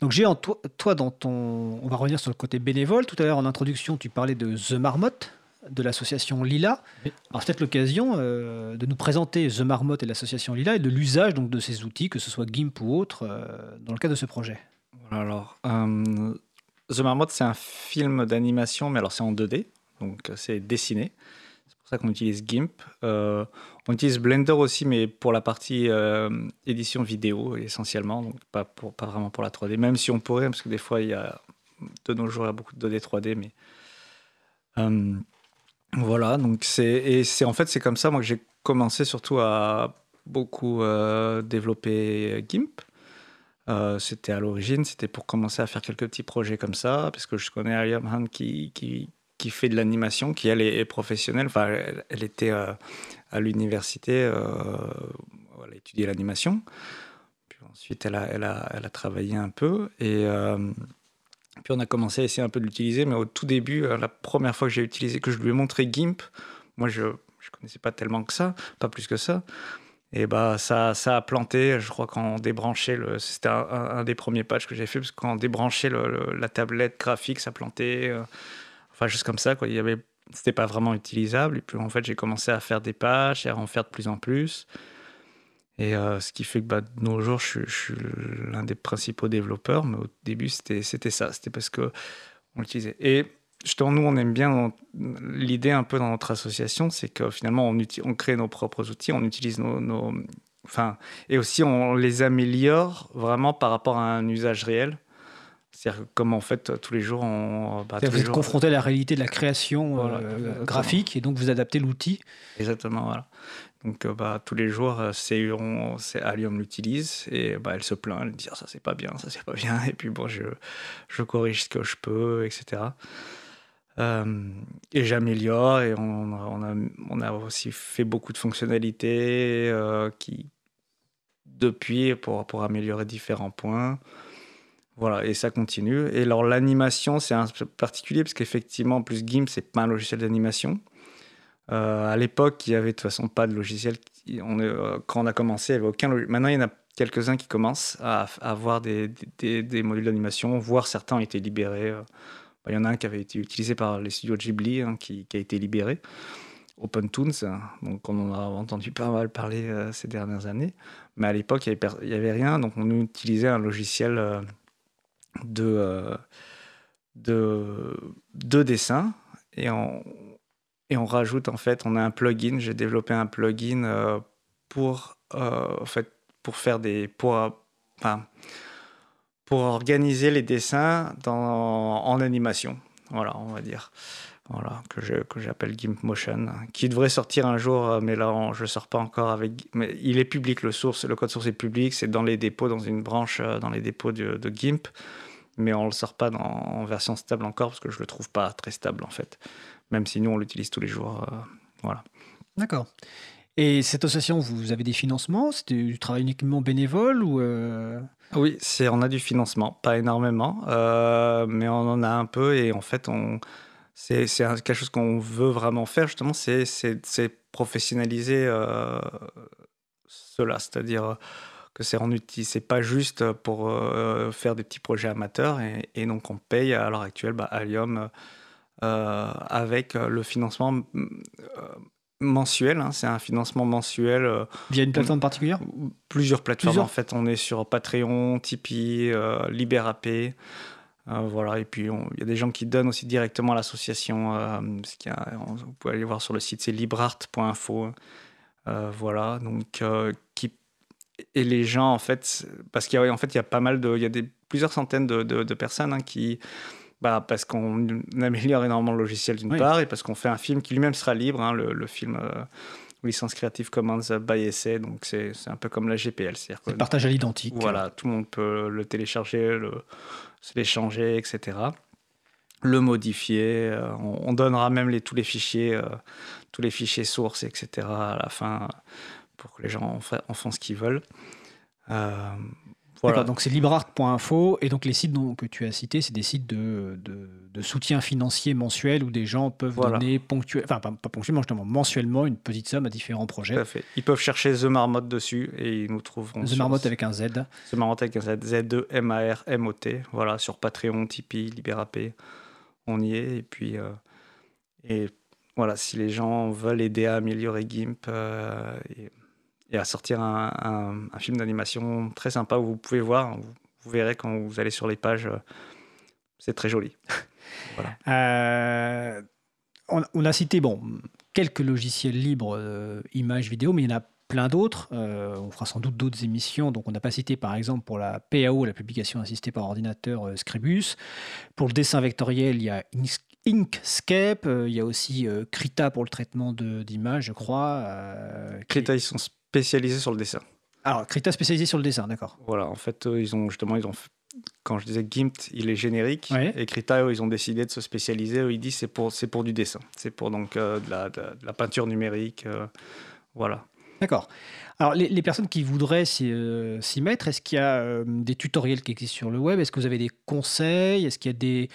Donc, Géant, toi, toi, dans ton. On va revenir sur le côté bénévole. Tout à l'heure, en introduction, tu parlais de The Marmotte, de l'association Lila. Alors, c'est peut-être l'occasion euh, de nous présenter The Marmotte et l'association Lila et de l'usage donc, de ces outils, que ce soit GIMP ou autre, dans le cadre de ce projet. alors, The Marmotte, c'est un film d'animation, mais alors c'est en 2D, donc c'est dessiné pour ça qu'on utilise GIMP. Euh, on utilise Blender aussi, mais pour la partie euh, édition vidéo essentiellement, donc pas, pour, pas vraiment pour la 3D, même si on pourrait, parce que des fois, il y a, de nos jours, il y a beaucoup de 2D, 3D, mais. Euh, voilà, donc c'est. C'est en fait, c'est comme ça, moi, que j'ai commencé surtout à beaucoup développer GIMP. c'était à l'origine, c'était pour commencer à faire quelques petits projets comme ça, parce que je connais Ariam Han qui, qui fait de l'animation, qui elle est, professionnelle. Enfin, elle, était euh, à l'université, euh, elle a étudié l'animation. Puis ensuite, elle a, elle, a, elle a, travaillé un peu. Et euh, puis on a commencé à essayer un peu de l'utiliser. Mais au tout début, la première fois que j'ai utilisé, que je lui ai montré GIMP, moi je ne connaissais pas tellement que ça, pas plus que ça. Et bah ça, ça a planté, je crois qu'on débranchait, le, c'était un, des premiers patchs que j'ai fait, parce qu'on débranchait le, la tablette graphique, ça plantait. Enfin, juste comme ça, quoi. Il y avait, c'était pas vraiment utilisable. Et puis, en fait, j'ai commencé à faire des pages et à en faire de plus en plus. Et euh, ce qui fait que bah, de nos jours, je, suis l'un des principaux développeurs. Mais au début, c'était, c'était ça. C'était parce que on l'utilisait. Et justement, nous, on aime bien l'idée un peu dans notre association, c'est que finalement, on, crée nos propres outils, on utilise nos, nos, Enfin, et aussi, on les améliore vraiment par rapport à un usage réel. C'est-à-dire comme en fait tous les jours on. Bah, vous êtes confronté à la réalité de la création euh, graphique et donc vous adaptez l'outil. Exactement, voilà. Donc bah, tous les jours, c'est Allium l'utilise et bah, elle se plaint, elle dit ah, ça c'est pas bien, ça c'est pas bien. <laughs> Et puis bon, je, je corrige ce que je peux, etc. et j'améliore et on, on, a, on, a, aussi fait beaucoup de fonctionnalités qui, depuis pour, pour améliorer différents points. Voilà, et ça continue. Et alors l'animation, c'est un peu particulier parce qu'effectivement, plus GIMP, c'est pas un logiciel d'animation. Euh, à l'époque, il y avait de toute façon pas de logiciel. Euh, quand on a commencé, il n'y avait aucun. Maintenant, il y en a quelques-uns qui commencent à, avoir des, des, modules d'animation, voire certains ont été libérés. Euh, il y en a un qui avait été utilisé par les studios Ghibli, hein, qui, a été libéré. OpenToons, donc on en a entendu pas mal parler ces dernières années. Mais à l'époque, il n'y avait, rien, donc on utilisait un logiciel de, euh, de, de dessin et on, et on rajoute en fait, on a un plugin, j'ai développé un plugin euh, pour, euh, en fait, pour faire des. Pour, pour organiser les dessins en animation. Voilà, on va dire. Voilà, que, je, que j'appelle GIMP Motion, qui devrait sortir un jour, mais là je ne sors pas encore avec. Mais il est public, le, source, le code source est public, c'est dans les dépôts, dans une branche, dans les dépôts de, de GIMP mais on ne le sort pas dans, en version stable encore parce que je ne le trouve pas très stable en fait. Même si nous on l'utilise tous les jours. Euh, voilà. D'accord. Et cette association, vous avez des financements? C'est du travail uniquement bénévole ou euh? Oui, c'est, on a du financement, pas énormément, euh, mais on en a un peu et en fait, on, c'est, quelque chose qu'on veut vraiment faire justement, c'est, professionnaliser cela, c'est-à-dire que c'est rendu c'est pas juste pour euh, faire des petits projets amateurs et, donc on paye à l'heure actuelle bah, Allium euh, avec le financement euh, mensuel. Hein. c'est un financement mensuel. Via une plateforme particulière? Plusieurs plateformes en fait. On est sur Patreon, Tipeee, LibéraP. voilà, et puis il y a des gens qui donnent aussi directement à l'association. vous pouvez aller voir sur le site, c'est librart.info. voilà, donc qui et les gens, en fait, parce qu'il y a, en fait, il y a pas mal de, il y a des, plusieurs centaines de, de, personnes hein, qui, bah, parce qu'on améliore énormément le logiciel d'une part, et parce qu'on fait un film qui lui-même sera libre, hein, le, le, film euh, licence Creative Commons by essai, donc c'est un peu comme la GPL. C'est le partage à l'identique. Voilà, tout le monde peut le télécharger, le, l'échanger, etc. Le modifier, euh, on, donnera même les, tous les fichiers, euh, tous les fichiers sources, etc. à la fin pour que les gens en, font ce qu'ils veulent. Euh, voilà. Donc c'est librart.info et donc les sites que tu as cités, c'est des sites de, de, soutien financier mensuel où des gens peuvent donner ponctuellement, enfin pas, ponctuellement, justement mensuellement une petite somme à différents projets. Tout à fait. Ils peuvent chercher The Marmotte dessus et ils nous trouveront. The Marmotte avec un Z. The Marmotte avec un Z, Z-E-M-A-R-M-O-T. Voilà, sur Patreon, Tipeee, Libérapay, on y est. Et puis, euh, et voilà, si les gens veulent aider à améliorer GIMP, euh, et, et à sortir un, film d'animation très sympa où vous pouvez voir, vous, verrez quand vous allez sur les pages, euh, c'est très joli. <laughs> Euh, on, a cité bon, quelques logiciels libres, euh, images, vidéo, mais il y en a plein d'autres. on fera sans doute d'autres émissions. Donc, on n'a pas cité, par exemple, pour la PAO, la publication assistée par ordinateur, Scribus. Pour le dessin vectoriel, il y a Inkscape. il y a aussi Krita pour le traitement d'images, je crois. Krita, ils sont spécialisé sur le dessin. Alors, Krita spécialisé sur le dessin, d'accord. Voilà, en fait, ils ont justement, ils ont, quand je disais GIMP, il est générique, et Krita, ils ont décidé de se spécialiser. ils disent c'est pour, c'est pour du dessin, c'est pour donc euh, de, la, de, la, peinture numérique, euh, voilà. D'accord. Alors, les, personnes qui voudraient euh, s'y mettre, est-ce qu'il y a des tutoriels qui existent sur le web? Est-ce que vous avez des conseils? Est-ce qu'il y a des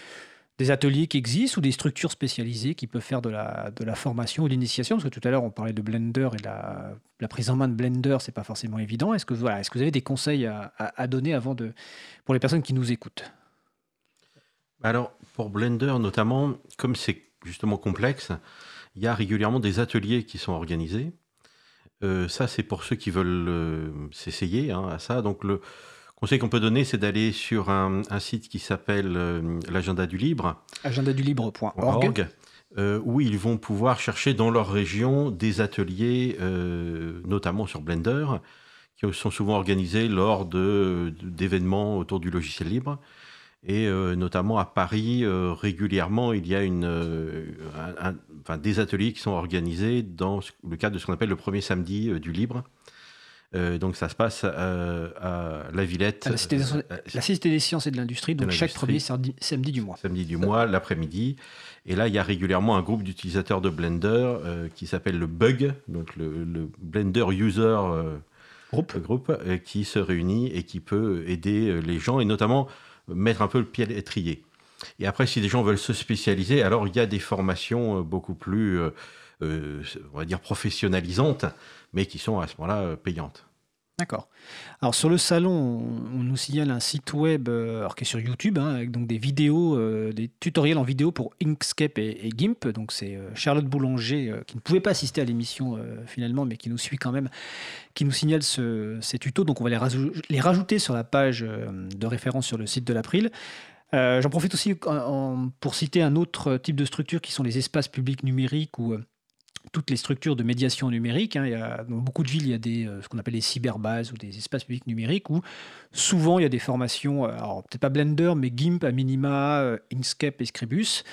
des ateliers qui existent ou des structures spécialisées qui peuvent faire de la, de formation ou de l'initiation? Parce que tout à l'heure, on parlait de Blender et la, la prise en main de Blender, c'est pas forcément évident. Est-ce que, voilà, est que vous avez des conseils à, à, donner avant de, pour les personnes qui nous écoutent? Alors, pour Blender notamment, comme c'est justement complexe, il y a régulièrement des ateliers qui sont organisés. Euh, ça, c'est pour ceux qui veulent euh, s'essayer hein, à ça. Donc, le, conseil qu'on peut donner, c'est d'aller sur un, site qui s'appelle euh, l'agenda du libre. agendadulibre.org. Euh, où ils vont pouvoir chercher dans leur région des ateliers, euh, notamment sur Blender, qui sont souvent organisés lors d'événements autour du logiciel libre. Et notamment à Paris, régulièrement, il y a une, enfin, des ateliers qui sont organisés dans le cadre de ce qu'on appelle le premier samedi du libre. Donc ça se passe à la Villette. la, Cité des, Sciences et de l'Industrie, donc chaque premier samedi, du mois. Samedi du mois, l'après-midi. Et là, il y a régulièrement un groupe d'utilisateurs de Blender qui s'appelle le Bug, donc le, Blender User groupe, groupe qui se réunit et qui peut aider les gens et notamment mettre un peu le pied à l'étrier. Et après, si des gens veulent se spécialiser, alors il y a des formations beaucoup plus, on va dire, professionnalisantes, mais qui sont à ce moment-là payantes. D'accord. Alors sur le salon, on, nous signale un site web euh, qui est sur YouTube, hein, avec donc des vidéos, euh, des tutoriels en vidéo pour Inkscape et, GIMP. Donc c'est euh, Charlotte Boulanger, qui ne pouvait pas assister à l'émission finalement, mais qui nous suit quand même, qui nous signale ces tutos. Donc on va les, les, rajouter sur la page de référence sur le site de l'April. J'en profite aussi pour citer un autre type de structure qui sont les espaces publics numériques ou toutes les structures de médiation numérique. Hein. Il y a, dans beaucoup de villes, il y a des, euh, ce qu'on appelle les cyberbases ou des espaces publics numériques où souvent il y a des formations, euh, alors peut-être pas Blender, mais GIMP, à minima, euh, Inkscape et Scribus.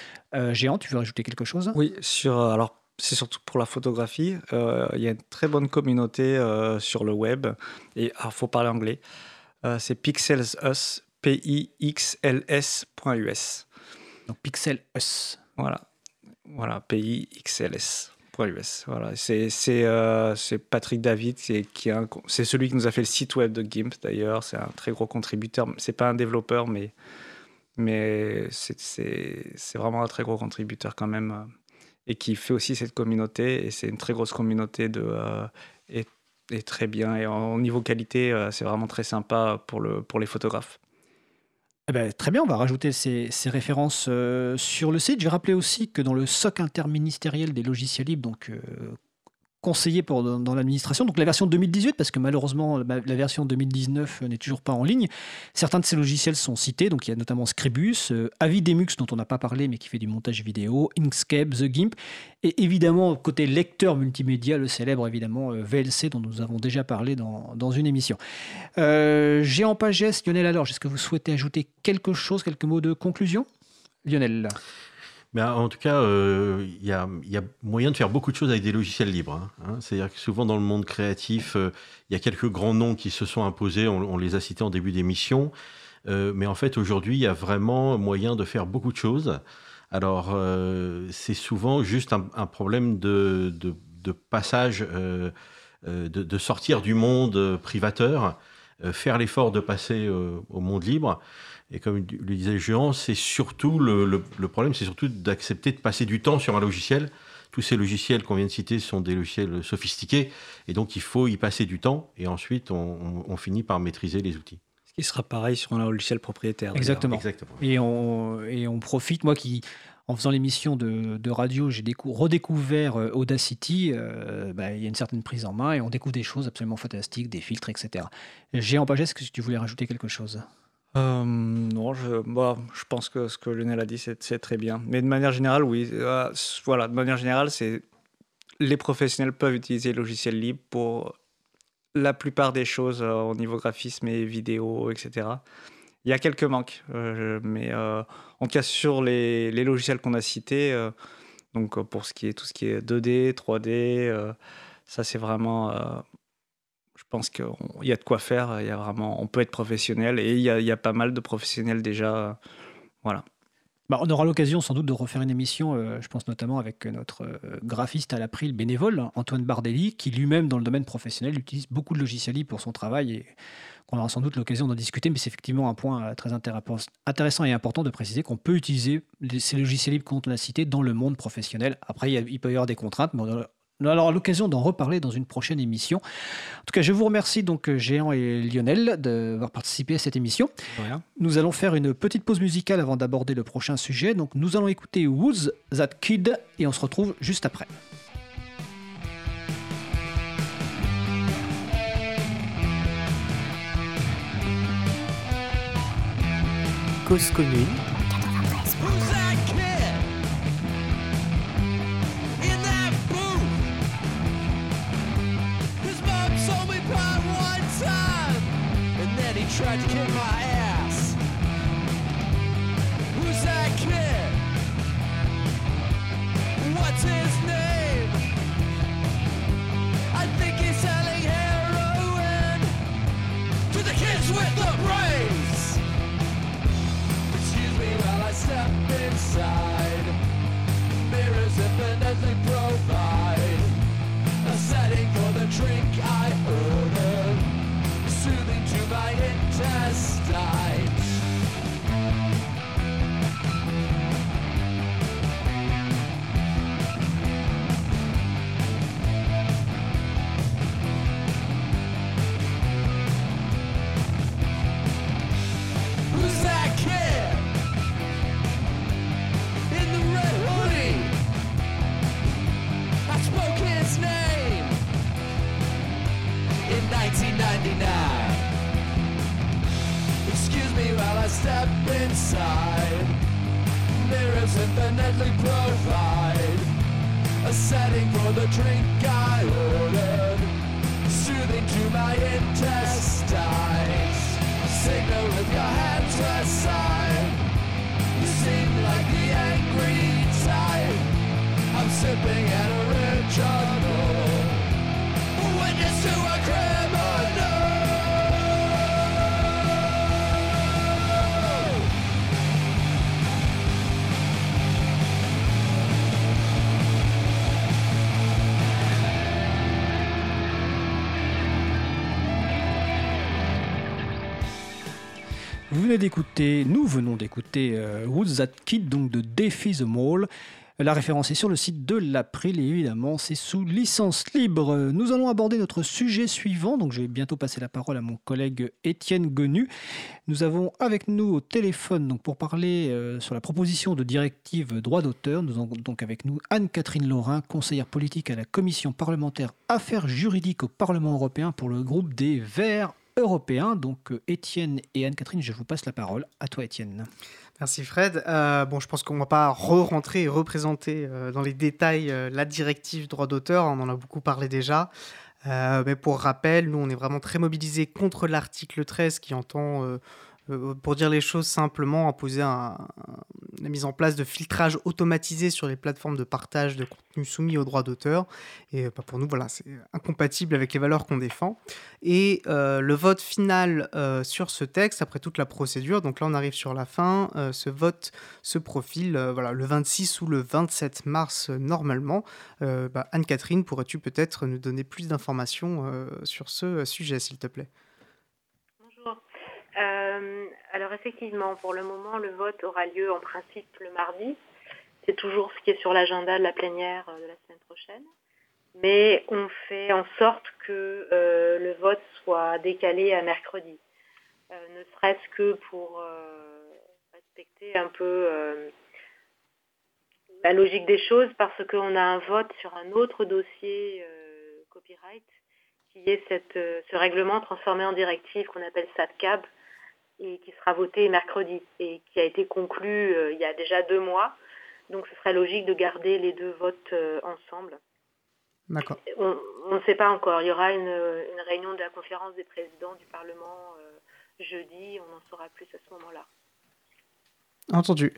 Géant, tu veux rajouter quelque chose? Oui, sur, alors c'est surtout pour la photographie. il y a une très bonne communauté sur le web et il faut parler anglais. c'est PixelsUs, P-I-X-L-S.us. Donc PixelUs. Voilà, voilà, P-I-X-L-S. Voilà. Euh, c'est Patrick David, c'est celui qui nous a fait le site web de GIMP d'ailleurs. C'est un très gros contributeur. C'est pas un développeur, mais, mais c'est vraiment un très gros contributeur quand même. Euh, et qui fait aussi cette communauté. Et c'est une très grosse communauté de, euh, et, très bien. Et au niveau qualité, c'est vraiment très sympa pour, le, pour les photographes. Eh ben, très bien, on va rajouter ces, références euh, sur le site. Je vais rappeler aussi que dans le SOC interministériel des logiciels libres, donc euh, conseillé pour, dans, l'administration. Donc la version 2018, parce que malheureusement la, version 2019 n'est toujours pas en ligne. Certains de ces logiciels sont cités, donc il y a notamment Scribus, euh, Avidemux dont on n'a pas parlé mais qui fait du montage vidéo, Inkscape, The Gimp, et évidemment côté lecteur multimédia, le célèbre évidemment euh, VLC dont nous avons déjà parlé dans, dans une émission. Euh, Géant Pagès, Lionel alors, est-ce que vous souhaitez ajouter quelque chose, quelques mots de conclusion? Lionel mais en tout cas, euh, il y, a, moyen de faire beaucoup de choses avec des logiciels libres. Hein, hein. C'est-à-dire que souvent dans le monde créatif, euh, il y a quelques grands noms qui se sont imposés, on, les a cités en début d'émission. Euh, mais en fait, aujourd'hui, il y a vraiment moyen de faire beaucoup de choses. Alors, c'est souvent juste un, problème de, passage, de, sortir du monde privateur, faire l'effort de passer au monde libre. Et comme le disait géant, c'est surtout le, problème, c'est surtout d'accepter de passer du temps sur un logiciel. Tous ces logiciels qu'on vient de citer sont des logiciels sophistiqués, et donc il faut y passer du temps, et ensuite on, finit par maîtriser les outils. Ce qui sera pareil sur un logiciel propriétaire. Exactement. Exactement. Et, on, et on profite, moi qui, en faisant l'émission de, radio, j'ai redécouvert euh, Audacity. Euh, bah, il y a une certaine prise en main et on découvre des choses absolument fantastiques, des filtres, etc. Géant Pagès, est-ce que tu voulais rajouter quelque chose? Euh, non, je, bah, je pense que ce que Lionel a dit, c'est très bien. Mais de manière générale, oui. Euh, voilà, de manière générale, c'est les professionnels peuvent utiliser le logiciel libre pour la plupart des choses euh, au niveau graphisme et vidéo, etc. Il y a quelques manques, mais en tout cas sur les, logiciels qu'on a cités, donc pour ce qui est tout ce qui est 2D, 3D, ça c'est vraiment pense qu'il y a de quoi faire. Il y a vraiment, on peut être professionnel et il y a, a pas mal de professionnels déjà. Voilà. Bah, on aura l'occasion sans doute de refaire une émission, euh, je pense notamment avec notre euh, graphiste à l'April bénévole, Antoine Bardelli, qui lui-même dans le domaine professionnel utilise beaucoup de logiciels libres pour son travail et qu'on aura sans doute l'occasion d'en discuter, mais c'est effectivement un point euh, très intéressant et important de préciser qu'on peut utiliser ces logiciels libres qu'on a cités dans le monde professionnel. Après, il, il peut y avoir des contraintes, mais on on aura l'occasion d'en reparler dans une prochaine émission. En tout cas, je vous remercie donc euh, Géant et Lionel d'avoir participé à cette émission. Nous allons faire une petite pause musicale avant d'aborder le prochain sujet. Donc nous allons écouter Who's That Kid et on se retrouve juste après. Cause commune tried to kick my ass. Who's that kid? What's his name? Step inside. Mirrors infinitely provide a setting for the drink I ordered, soothing to my intestines. Signal with your hands aside. You seem like the angry type. I'm sipping at a original. Venez d'écouter, nous venons d'écouter euh, Who's That Kid, donc de Defy the Mall. La référence est sur le site de l'April et évidemment c'est sous licence libre. Nous allons aborder notre sujet suivant, donc je vais bientôt passer la parole à mon collègue Étienne Gonu. Nous avons avec nous au téléphone donc pour parler euh, sur la proposition de directive droit d'auteur. Nous avons donc avec nous Anne-Catherine Laurin, conseillère politique à la commission parlementaire Affaires juridiques au Parlement européen pour le groupe des Verts européens. Donc euh, Étienne et Anne-Catherine, je vous passe la parole. À toi Étienne. Merci Fred. Euh, bon, je pense qu'on ne va pas re-rentrer et représenter euh, dans les détails la directive droit d'auteur, on en a beaucoup parlé déjà. Mais pour rappel, nous, on est vraiment très mobilisés contre l'article 13 qui entend, pour dire les choses simplement, imposer la mise en place de filtrage automatisé sur les plateformes de partage de contenu soumis au droit d'auteur. Et euh, bah, pour nous, voilà, c'est incompatible avec les valeurs qu'on défend. Et euh, le vote final euh, sur ce texte, après toute la procédure, donc là on arrive sur la fin, euh, ce vote se profile euh, voilà, le 26 ou le 27 mars euh, normalement. Euh, bah, Anne-Catherine, pourrais-tu peut-être nous donner plus d'informations euh, sur ce euh, sujet, s'il te plaît? Euh, alors effectivement, pour le moment, le vote aura lieu en principe le mardi. C'est toujours ce qui est sur l'agenda de la plénière euh, de la semaine prochaine. Mais on fait en sorte que euh, le vote soit décalé à mercredi. Ne serait-ce que pour respecter un peu la logique des choses parce qu'on a un vote sur un autre dossier copyright qui est cette, ce règlement transformé en directive qu'on appelle SATCAB et qui sera voté mercredi et qui a été conclu euh, il y a déjà deux mois. Donc ce serait logique de garder les deux votes euh, ensemble. D'accord. On on ne sait pas encore. Il y aura une, une réunion de la conférence des présidents du Parlement euh, jeudi. On en saura plus à ce moment-là. Entendu.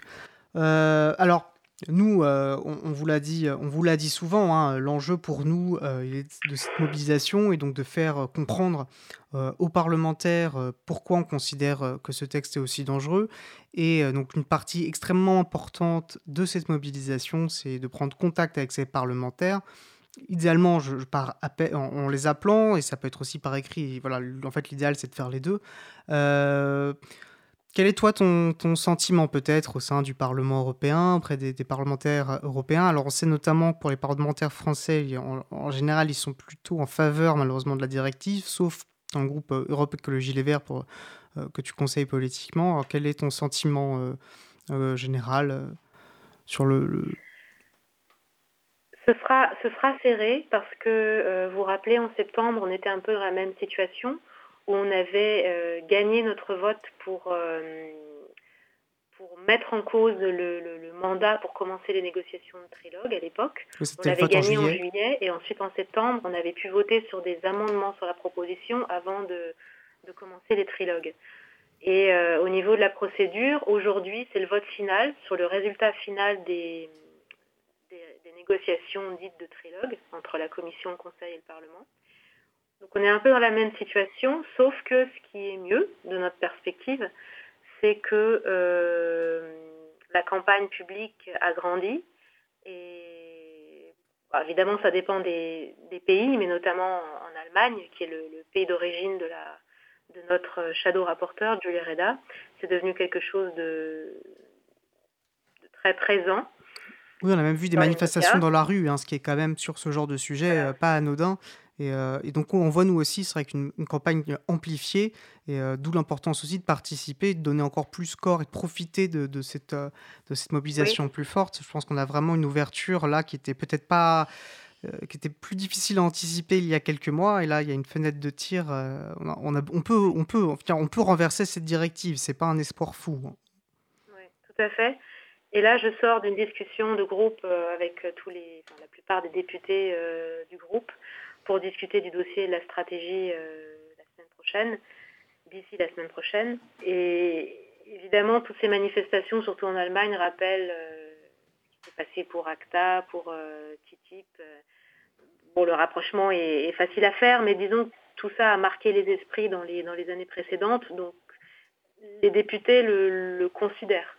Euh, alors, nous, euh, on, vous l'a dit, souvent. hein, L'enjeu pour nous euh, est de cette mobilisation et donc de faire euh, comprendre aux parlementaires pourquoi on considère que ce texte est aussi dangereux. Et donc, une partie extrêmement importante de cette mobilisation, c'est de prendre contact avec ces parlementaires. Idéalement, je, je pars appel- en, en les appelant, et ça peut être aussi par écrit. Voilà, en fait, l'idéal, c'est de faire les deux. Euh, quel est toi ton, sentiment peut-être au sein du Parlement européen, auprès des, parlementaires européens? Alors on sait notamment que pour les parlementaires français, en, général, ils sont plutôt en faveur malheureusement de la directive, sauf dans le groupe euh, Europe Écologie Les Verts pour, euh, que tu conseilles politiquement. Alors, quel est ton sentiment euh, euh, général euh, sur le... Ce sera, ce sera serré parce que, euh, vous vous rappelez, en septembre, on était un peu dans la même situation où on avait euh, gagné notre vote pour, euh, pour mettre en cause le, le- le mandat pour commencer les négociations de trilogue à l'époque. On avait en gagné en juillet. juillet et ensuite en septembre, on avait pu voter sur des amendements sur la proposition avant de, de commencer les trilogues. Et euh, au niveau de la procédure, aujourd'hui, c'est le vote final sur le résultat final des, des, des négociations dites de trilogue entre la Commission, le Conseil et le Parlement. Donc on est un peu dans la même situation, sauf que ce qui est mieux de notre perspective, c'est que euh, la campagne publique a grandi et bah, évidemment ça dépend des, des, pays, mais notamment en Allemagne, qui est le, le pays d'origine de, notre shadow rapporteur, Julia Reda, c'est devenu quelque chose de, de très présent. Oui, on a même vu des manifestations dans la rue, hein, ce qui est quand même sur ce genre de sujet voilà. euh, pas anodin. Et, euh, et, donc on voit nous aussi, c'est vrai qu'une campagne amplifiée, et euh, d'où l'importance aussi de participer, de donner encore plus corps et de profiter de, de cette, euh, de cette mobilisation oui. plus forte. Je pense qu'on a vraiment une ouverture là qui était peut-être pas qui était plus difficile à anticiper il y a quelques mois et là il y a une fenêtre de tir on, a, on, a, on, peut on peut on peut renverser cette directive c'est pas un espoir fou hein. oui, tout à fait et là je sors d'une discussion de groupe avec tous les enfin, la plupart des députés euh, du groupe pour discuter du dossier de la stratégie euh, la semaine prochaine d'ici la semaine prochaine et évidemment toutes ces manifestations surtout en Allemagne rappellent ce qui s'est passé pour ACTA pour TTIP bon, le rapprochement est, est, facile à faire, mais disons que tout ça a marqué les esprits dans les, dans les années précédentes, donc les députés le, le considèrent.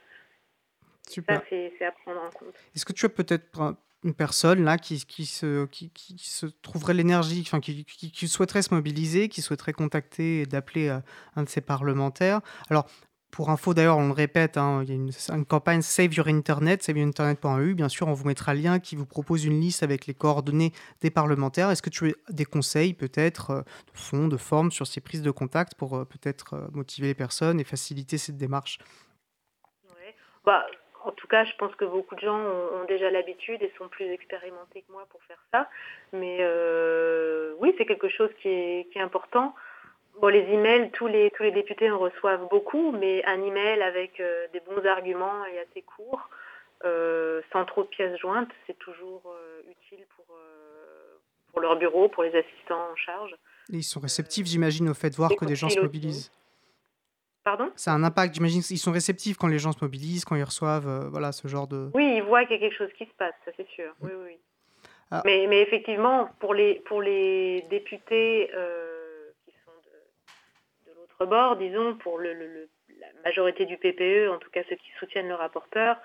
Super. Ça, c'est à prendre en compte. Est-ce que tu as peut-être une personne là qui, se, qui, se trouverait l'énergie, enfin, qui, souhaiterait se mobiliser, qui souhaiterait contacter et d'appeler euh, un de ses parlementaires Alors, pour info, d'ailleurs, on le répète, hein, il y a une, campagne Save Your Internet, saveyourinternet.eu. Bien sûr, on vous mettra le lien qui vous propose une liste avec les coordonnées des parlementaires. Est-ce que tu as des conseils, peut-être, euh, de fond, de forme, sur ces prises de contact pour euh, peut-être motiver les personnes et faciliter cette démarche? Bah, En tout cas, je pense que beaucoup de gens ont, déjà l'habitude et sont plus expérimentés que moi pour faire ça. Mais euh, oui, c'est quelque chose qui est, qui est important. Bon, les emails, tous les, tous les députés en reçoivent beaucoup, mais un email avec euh, des bons arguments et assez court, euh, sans trop de pièces jointes, c'est toujours utile pour, pour leur bureau, pour les assistants en charge. Et ils sont réceptifs, j'imagine, au fait de voir que des gens se mobilisent. Aussi. Pardon? Ça a un impact, j'imagine. Ils sont réceptifs quand les gens se mobilisent, quand ils reçoivent euh, voilà, ce genre de. Oui, ils voient qu'il y a quelque chose qui se passe, ça c'est sûr. Oui, oui. Ah. Mais, mais effectivement, pour les, pour les députés euh, bord, disons, pour le, le, la majorité du PPE, en tout cas ceux qui soutiennent le rapporteur,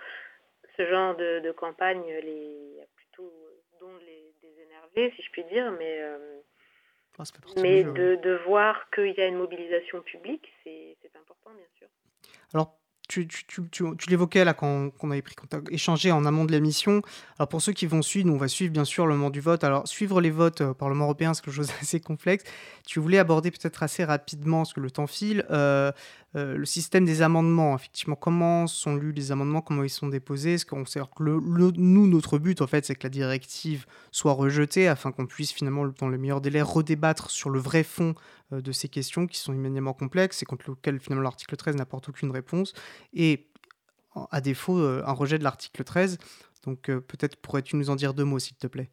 ce genre de, de campagne les plutôt dont les désénerver, si je puis dire, mais, euh, ah, mais de, de, voir qu'il y a une mobilisation publique, c'est bien sûr. Alors, tu, tu, tu, tu l'évoquais là quand, quand, on avait pris contact, échangé en amont de l'émission. Alors pour ceux qui vont suivre, on va suivre bien sûr le moment du vote. Alors suivre les votes au Parlement européen, c'est quelque chose <laughs> d'assez complexe. Tu voulais aborder peut-être assez rapidement, parce que le temps file, euh, euh, le système des amendements. Effectivement, comment sont lus les amendements, comment ils sont déposés. Est-ce qu'on que le, nous, notre but en fait, c'est que la directive soit rejetée afin qu'on puisse finalement, dans le meilleur délai, redébattre sur le vrai fond euh, de ces questions qui sont immédiatement complexes et contre lesquelles finalement l'article 13 n'apporte aucune réponse. Et à défaut, euh, un rejet de l'article 13. Donc peut-être pourrais-tu nous en dire deux mots, s'il te plaît?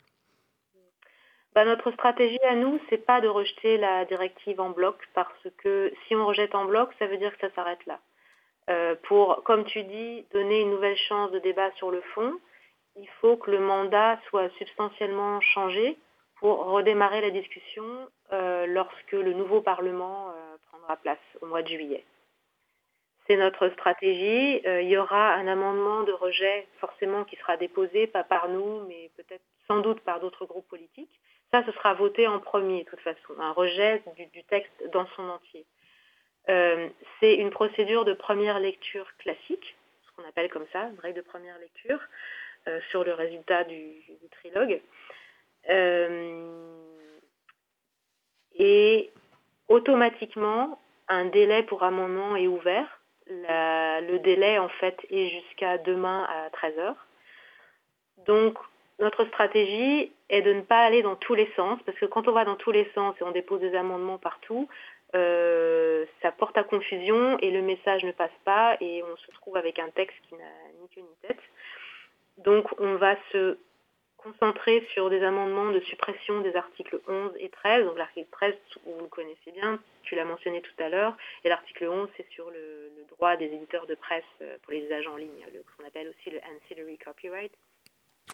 Bah, notre stratégie à nous, c'est pas de rejeter la directive en bloc, parce que si on rejette en bloc, ça veut dire que ça s'arrête là. Euh, pour, comme tu dis, donner une nouvelle chance de débat sur le fond, il faut que le mandat soit substantiellement changé pour redémarrer la discussion euh, lorsque le nouveau Parlement euh, prendra place au mois de juillet. C'est notre stratégie. Il y aura un amendement de rejet forcément qui sera déposé, pas par nous, mais peut-être sans doute par d'autres groupes politiques. Ça, ce sera voté en premier, de toute façon, un rejet du, texte dans son entier. Euh, c'est une procédure de première lecture classique, ce qu'on appelle comme ça, une règle de première lecture, euh, sur le résultat du, trilogue. Euh, et automatiquement, un délai pour amendement est ouvert. Le délai, en fait, est jusqu'à demain à 13h. Donc, notre stratégie est de ne pas aller dans tous les sens, parce que quand on va dans tous les sens et on dépose des amendements partout, euh, ça porte à confusion et le message ne passe pas et on se trouve avec un texte qui n'a ni queue ni tête. Donc on va se concentrer sur des amendements de suppression des articles 11 et 13. Donc l'article 13, vous le connaissez bien, tu l'as mentionné tout à l'heure, et l'article 11, c'est sur le, droit des éditeurs de presse euh, pour les usages en ligne, ce qu'on appelle aussi le ancillary copyright.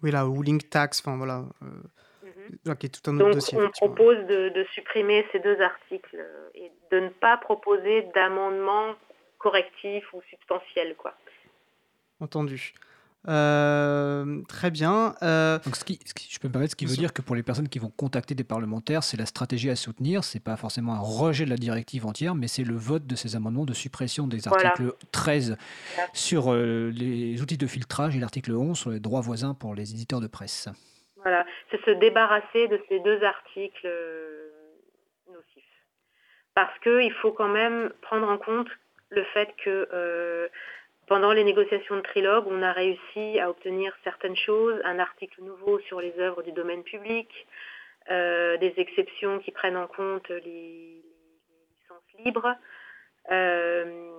Oui, la ruling tax, enfin voilà. Euh, qui est tout un autre Donc dossier. on propose de, de supprimer ces deux articles et de ne pas proposer d'amendements correctifs ou substantiels. Quoi. Entendu. Euh, très bien. Euh, Donc, ce qui, ce qui- je peux me permettre, ce qui veut dire que pour les personnes qui vont contacter des parlementaires, c'est la stratégie à soutenir. C'est pas forcément un rejet de la directive entière, mais c'est le vote de ces amendements de suppression des Voilà. articles 13 Voilà. sur euh, les outils de filtrage et l'article 11 sur les droits voisins pour les éditeurs de presse. Voilà, c'est se débarrasser de ces deux articles nocifs. Parce qu'il faut quand même prendre en compte le fait que euh, pendant les négociations de trilogue, on a réussi à obtenir certaines choses, un article nouveau sur les œuvres du domaine public, euh, des exceptions qui prennent en compte les, licences libres, euh,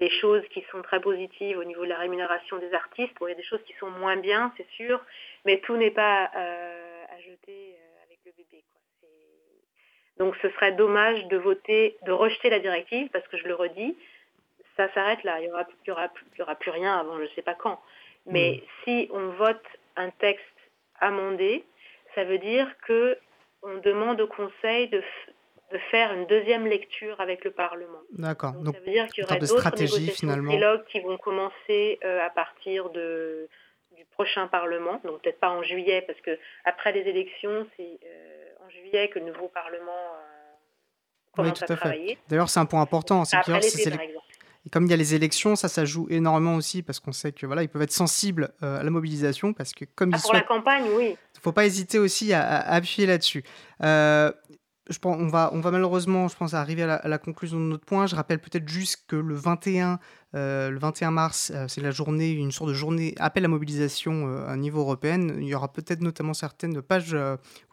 des choses qui sont très positives au niveau de la rémunération des artistes. Il y a des choses qui sont moins bien, c'est sûr, mais tout n'est pas euh, à jeter avec le bébé. Donc ce serait dommage de voter, de rejeter la directive, parce que je le redis, ça s'arrête là. Il n'y aura, il y aura, il y aura plus rien avant je ne sais pas quand. Mais si on vote un texte amendé, ça veut dire que on demande au Conseil de, faire une deuxième lecture avec le Parlement. D'accord. Donc, Donc, ça veut dire qu'il y de d'autres négociations finalement. trilogues qui vont commencer euh, à partir de, du prochain Parlement, donc peut-être pas en juillet, parce que après les élections, c'est euh, en juillet que le nouveau Parlement euh, Oui, tout à, à fait. travailler. D'ailleurs, c'est un point important. C'est Après qu'il Et comme il y a les élections, ça, ça joue énormément aussi parce qu'on sait que voilà, ils peuvent être sensibles euh, à la mobilisation parce que comme Ah, ils pour la campagne, oui. il faut pas hésiter aussi à appuyer là-dessus. Euh, on va, malheureusement, arriver à la, conclusion de notre point. Je rappelle peut-être juste que le 21, euh, le 21 mars, euh, c'est la journée, une sorte de journée appel à mobilisation euh, à niveau européen. Il y aura peut-être notamment certaines pages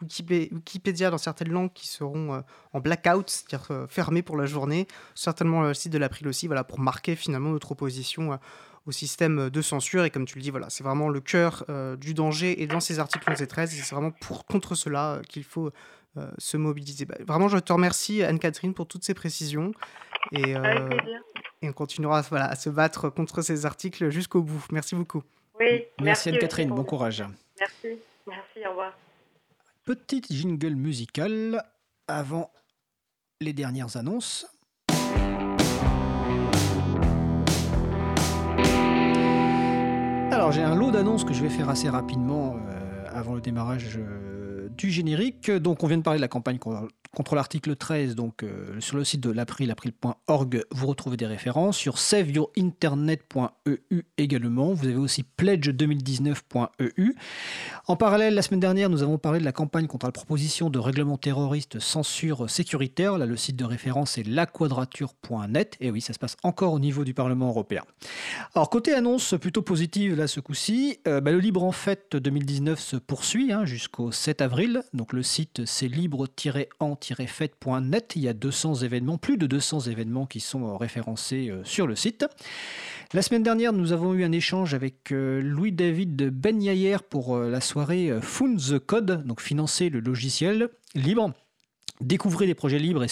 Wikipé- Wikipédia dans certaines langues qui seront en blackout, c'est-à-dire fermées pour la journée. Certainement le site de l'April aussi, voilà, pour marquer finalement notre opposition. au système de censure et comme tu le dis voilà c'est vraiment le cœur du danger et dans ces articles 11 et 13 et c'est vraiment pour contre cela qu'il faut euh, se mobiliser Bah, vraiment je te remercie Anne-Catherine pour toutes ces précisions et, euh, Avec plaisir. et on continuera voilà, à se battre contre ces articles jusqu'au bout merci beaucoup Oui, Merci Anne-Catherine, bon courage. Merci, merci, au revoir. Petite jingle musicale avant les dernières annonces. Alors j'ai un lot d'annonces que je vais faire assez rapidement euh, avant le démarrage euh, du générique. Donc on vient de parler de la campagne con- contre l'article 13. Donc euh, sur le site de l'April, april.org, vous retrouvez des références. Sur saveyourinternet.eu également. Vous avez aussi pledge2019.eu. En parallèle, la semaine dernière, nous avons parlé de la campagne contre la proposition de règlement terroriste censure sécuritaire. Là, le site de référence est laquadrature.net. Et oui, ça se passe encore au niveau du Parlement européen. Alors, côté annonce plutôt positive, là, ce coup-ci, euh, bah, le Libre en Fête 2019 se poursuit hein, jusqu'au 7 avril. Donc, le site, c'est libre-en-fête.net. Il y a 200 événements, plus de 200 événements qui sont euh, référencés euh, sur le site. La semaine dernière, nous avons eu un échange avec euh, Louis-David Ben Yayer pour la soirée Found the Code, donc financer le logiciel libre. Découvrez les projets libres et,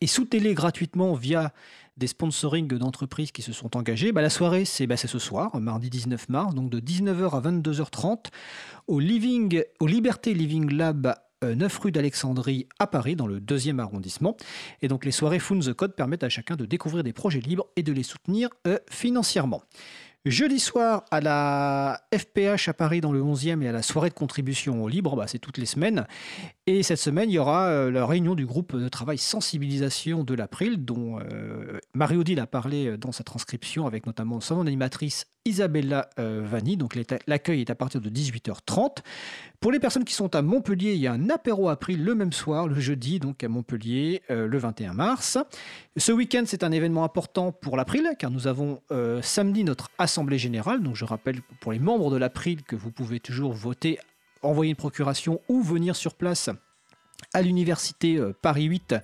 et soutenez-les gratuitement via des sponsorings d'entreprises qui se sont engagées. Bah, la soirée, c'est bah, ce soir, mardi 19 mars, donc de 19h à 22h30, au, Living, au Liberté Living Lab, euh, 9 rue d'Alexandrie à Paris, dans le deuxième arrondissement. Et donc les soirées Found the Code permettent à chacun de découvrir des projets libres et de les soutenir euh, financièrement. Jeudi soir à la FPH à Paris dans le 11e et à la soirée de contribution au libre, bah, c'est toutes les semaines. Et cette semaine, il y aura euh, la réunion du groupe de travail sensibilisation de l'April, dont euh, Marie-Odile a parlé euh, dans sa transcription, avec notamment son animatrice Isabella euh, Vanni. Donc l'accueil est à partir de 18h30. Pour les personnes qui sont à Montpellier, il y a un apéro April le même soir, le jeudi, donc à Montpellier, euh, le 21 mars. Ce week-end, c'est un événement important pour l'April, car nous avons euh, samedi notre Assemblée Générale. Donc je rappelle pour les membres de l'April que vous pouvez toujours voter, envoyer une procuration ou venir sur place à l'université Paris 8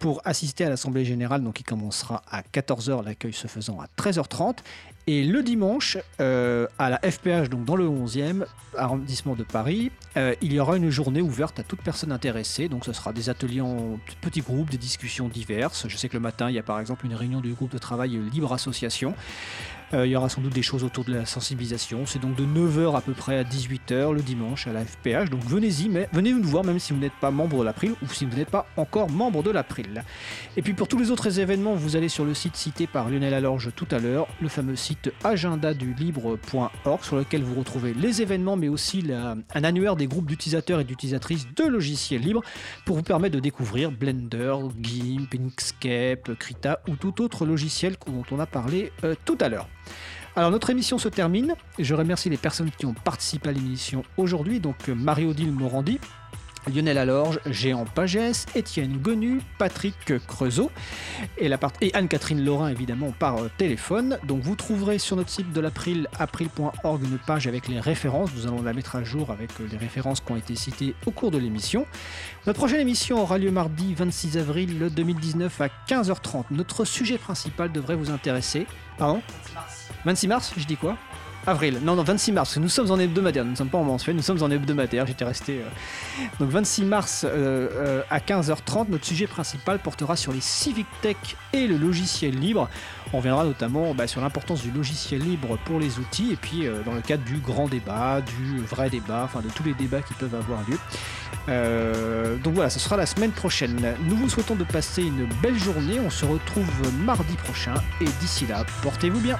pour assister à l'Assemblée Générale, donc qui commencera à 14h, l'accueil se faisant à 13h30. Et le dimanche, euh, à la FPH, donc dans le 11e arrondissement de Paris, euh, il y aura une journée ouverte à toute personne intéressée. Donc ce sera des ateliers en petits groupes, des discussions diverses. Je sais que le matin, il y a par exemple une réunion du groupe de travail Libre Association. Euh, il y aura sans doute des choses autour de la sensibilisation. C'est donc de 9h à peu près à 18h le dimanche à la FPH. Donc venez-y, mais venez nous voir même si vous n'êtes pas membre de l'April ou si vous n'êtes pas encore membre de l'April. Et puis pour tous les autres événements, vous allez sur le site cité par Lionel Alorge tout à l'heure, le fameux site agendadulibre.org sur lequel vous retrouvez les événements mais aussi un annuaire des groupes d'utilisateurs et d'utilisatrices de logiciels libres pour vous permettre de découvrir Blender, GIMP, Inkscape, Krita ou tout autre logiciel dont on a parlé euh, tout à l'heure. Alors notre émission se termine. Je remercie les personnes qui ont participé à l'émission aujourd'hui, donc euh, Marie-Odile Morandi, Lionel Alorge, Géant Pagès, Étienne Gonu, Patrick Creusot et, et Anne-Catherine Laurin évidemment par euh, téléphone. Donc vous trouverez sur notre site de l'April, april.org, une page avec les références. Nous allons la mettre à jour avec euh, les références qui ont été citées au cours de l'émission. Notre prochaine émission aura lieu mardi 26 avril 2019 à 15h30. Notre sujet principal devrait vous intéresser. Pardon? 26 mars, je dis quoi Avril, non, non, 26 mars, nous sommes en hebdomadaire, nous ne sommes pas en mensuel, nous sommes en hebdomadaire, j'étais resté. euh, Donc 26 mars euh, euh, à 15h30, notre sujet principal portera sur les civic tech et le logiciel libre. On reviendra notamment bah, sur l'importance du logiciel libre pour les outils, et puis euh, dans le cadre du grand débat, du vrai débat, enfin de tous les débats qui peuvent avoir lieu. Euh, donc voilà, ce sera la semaine prochaine. Nous vous souhaitons de passer une belle journée, on se retrouve mardi prochain, et d'ici là, portez-vous bien.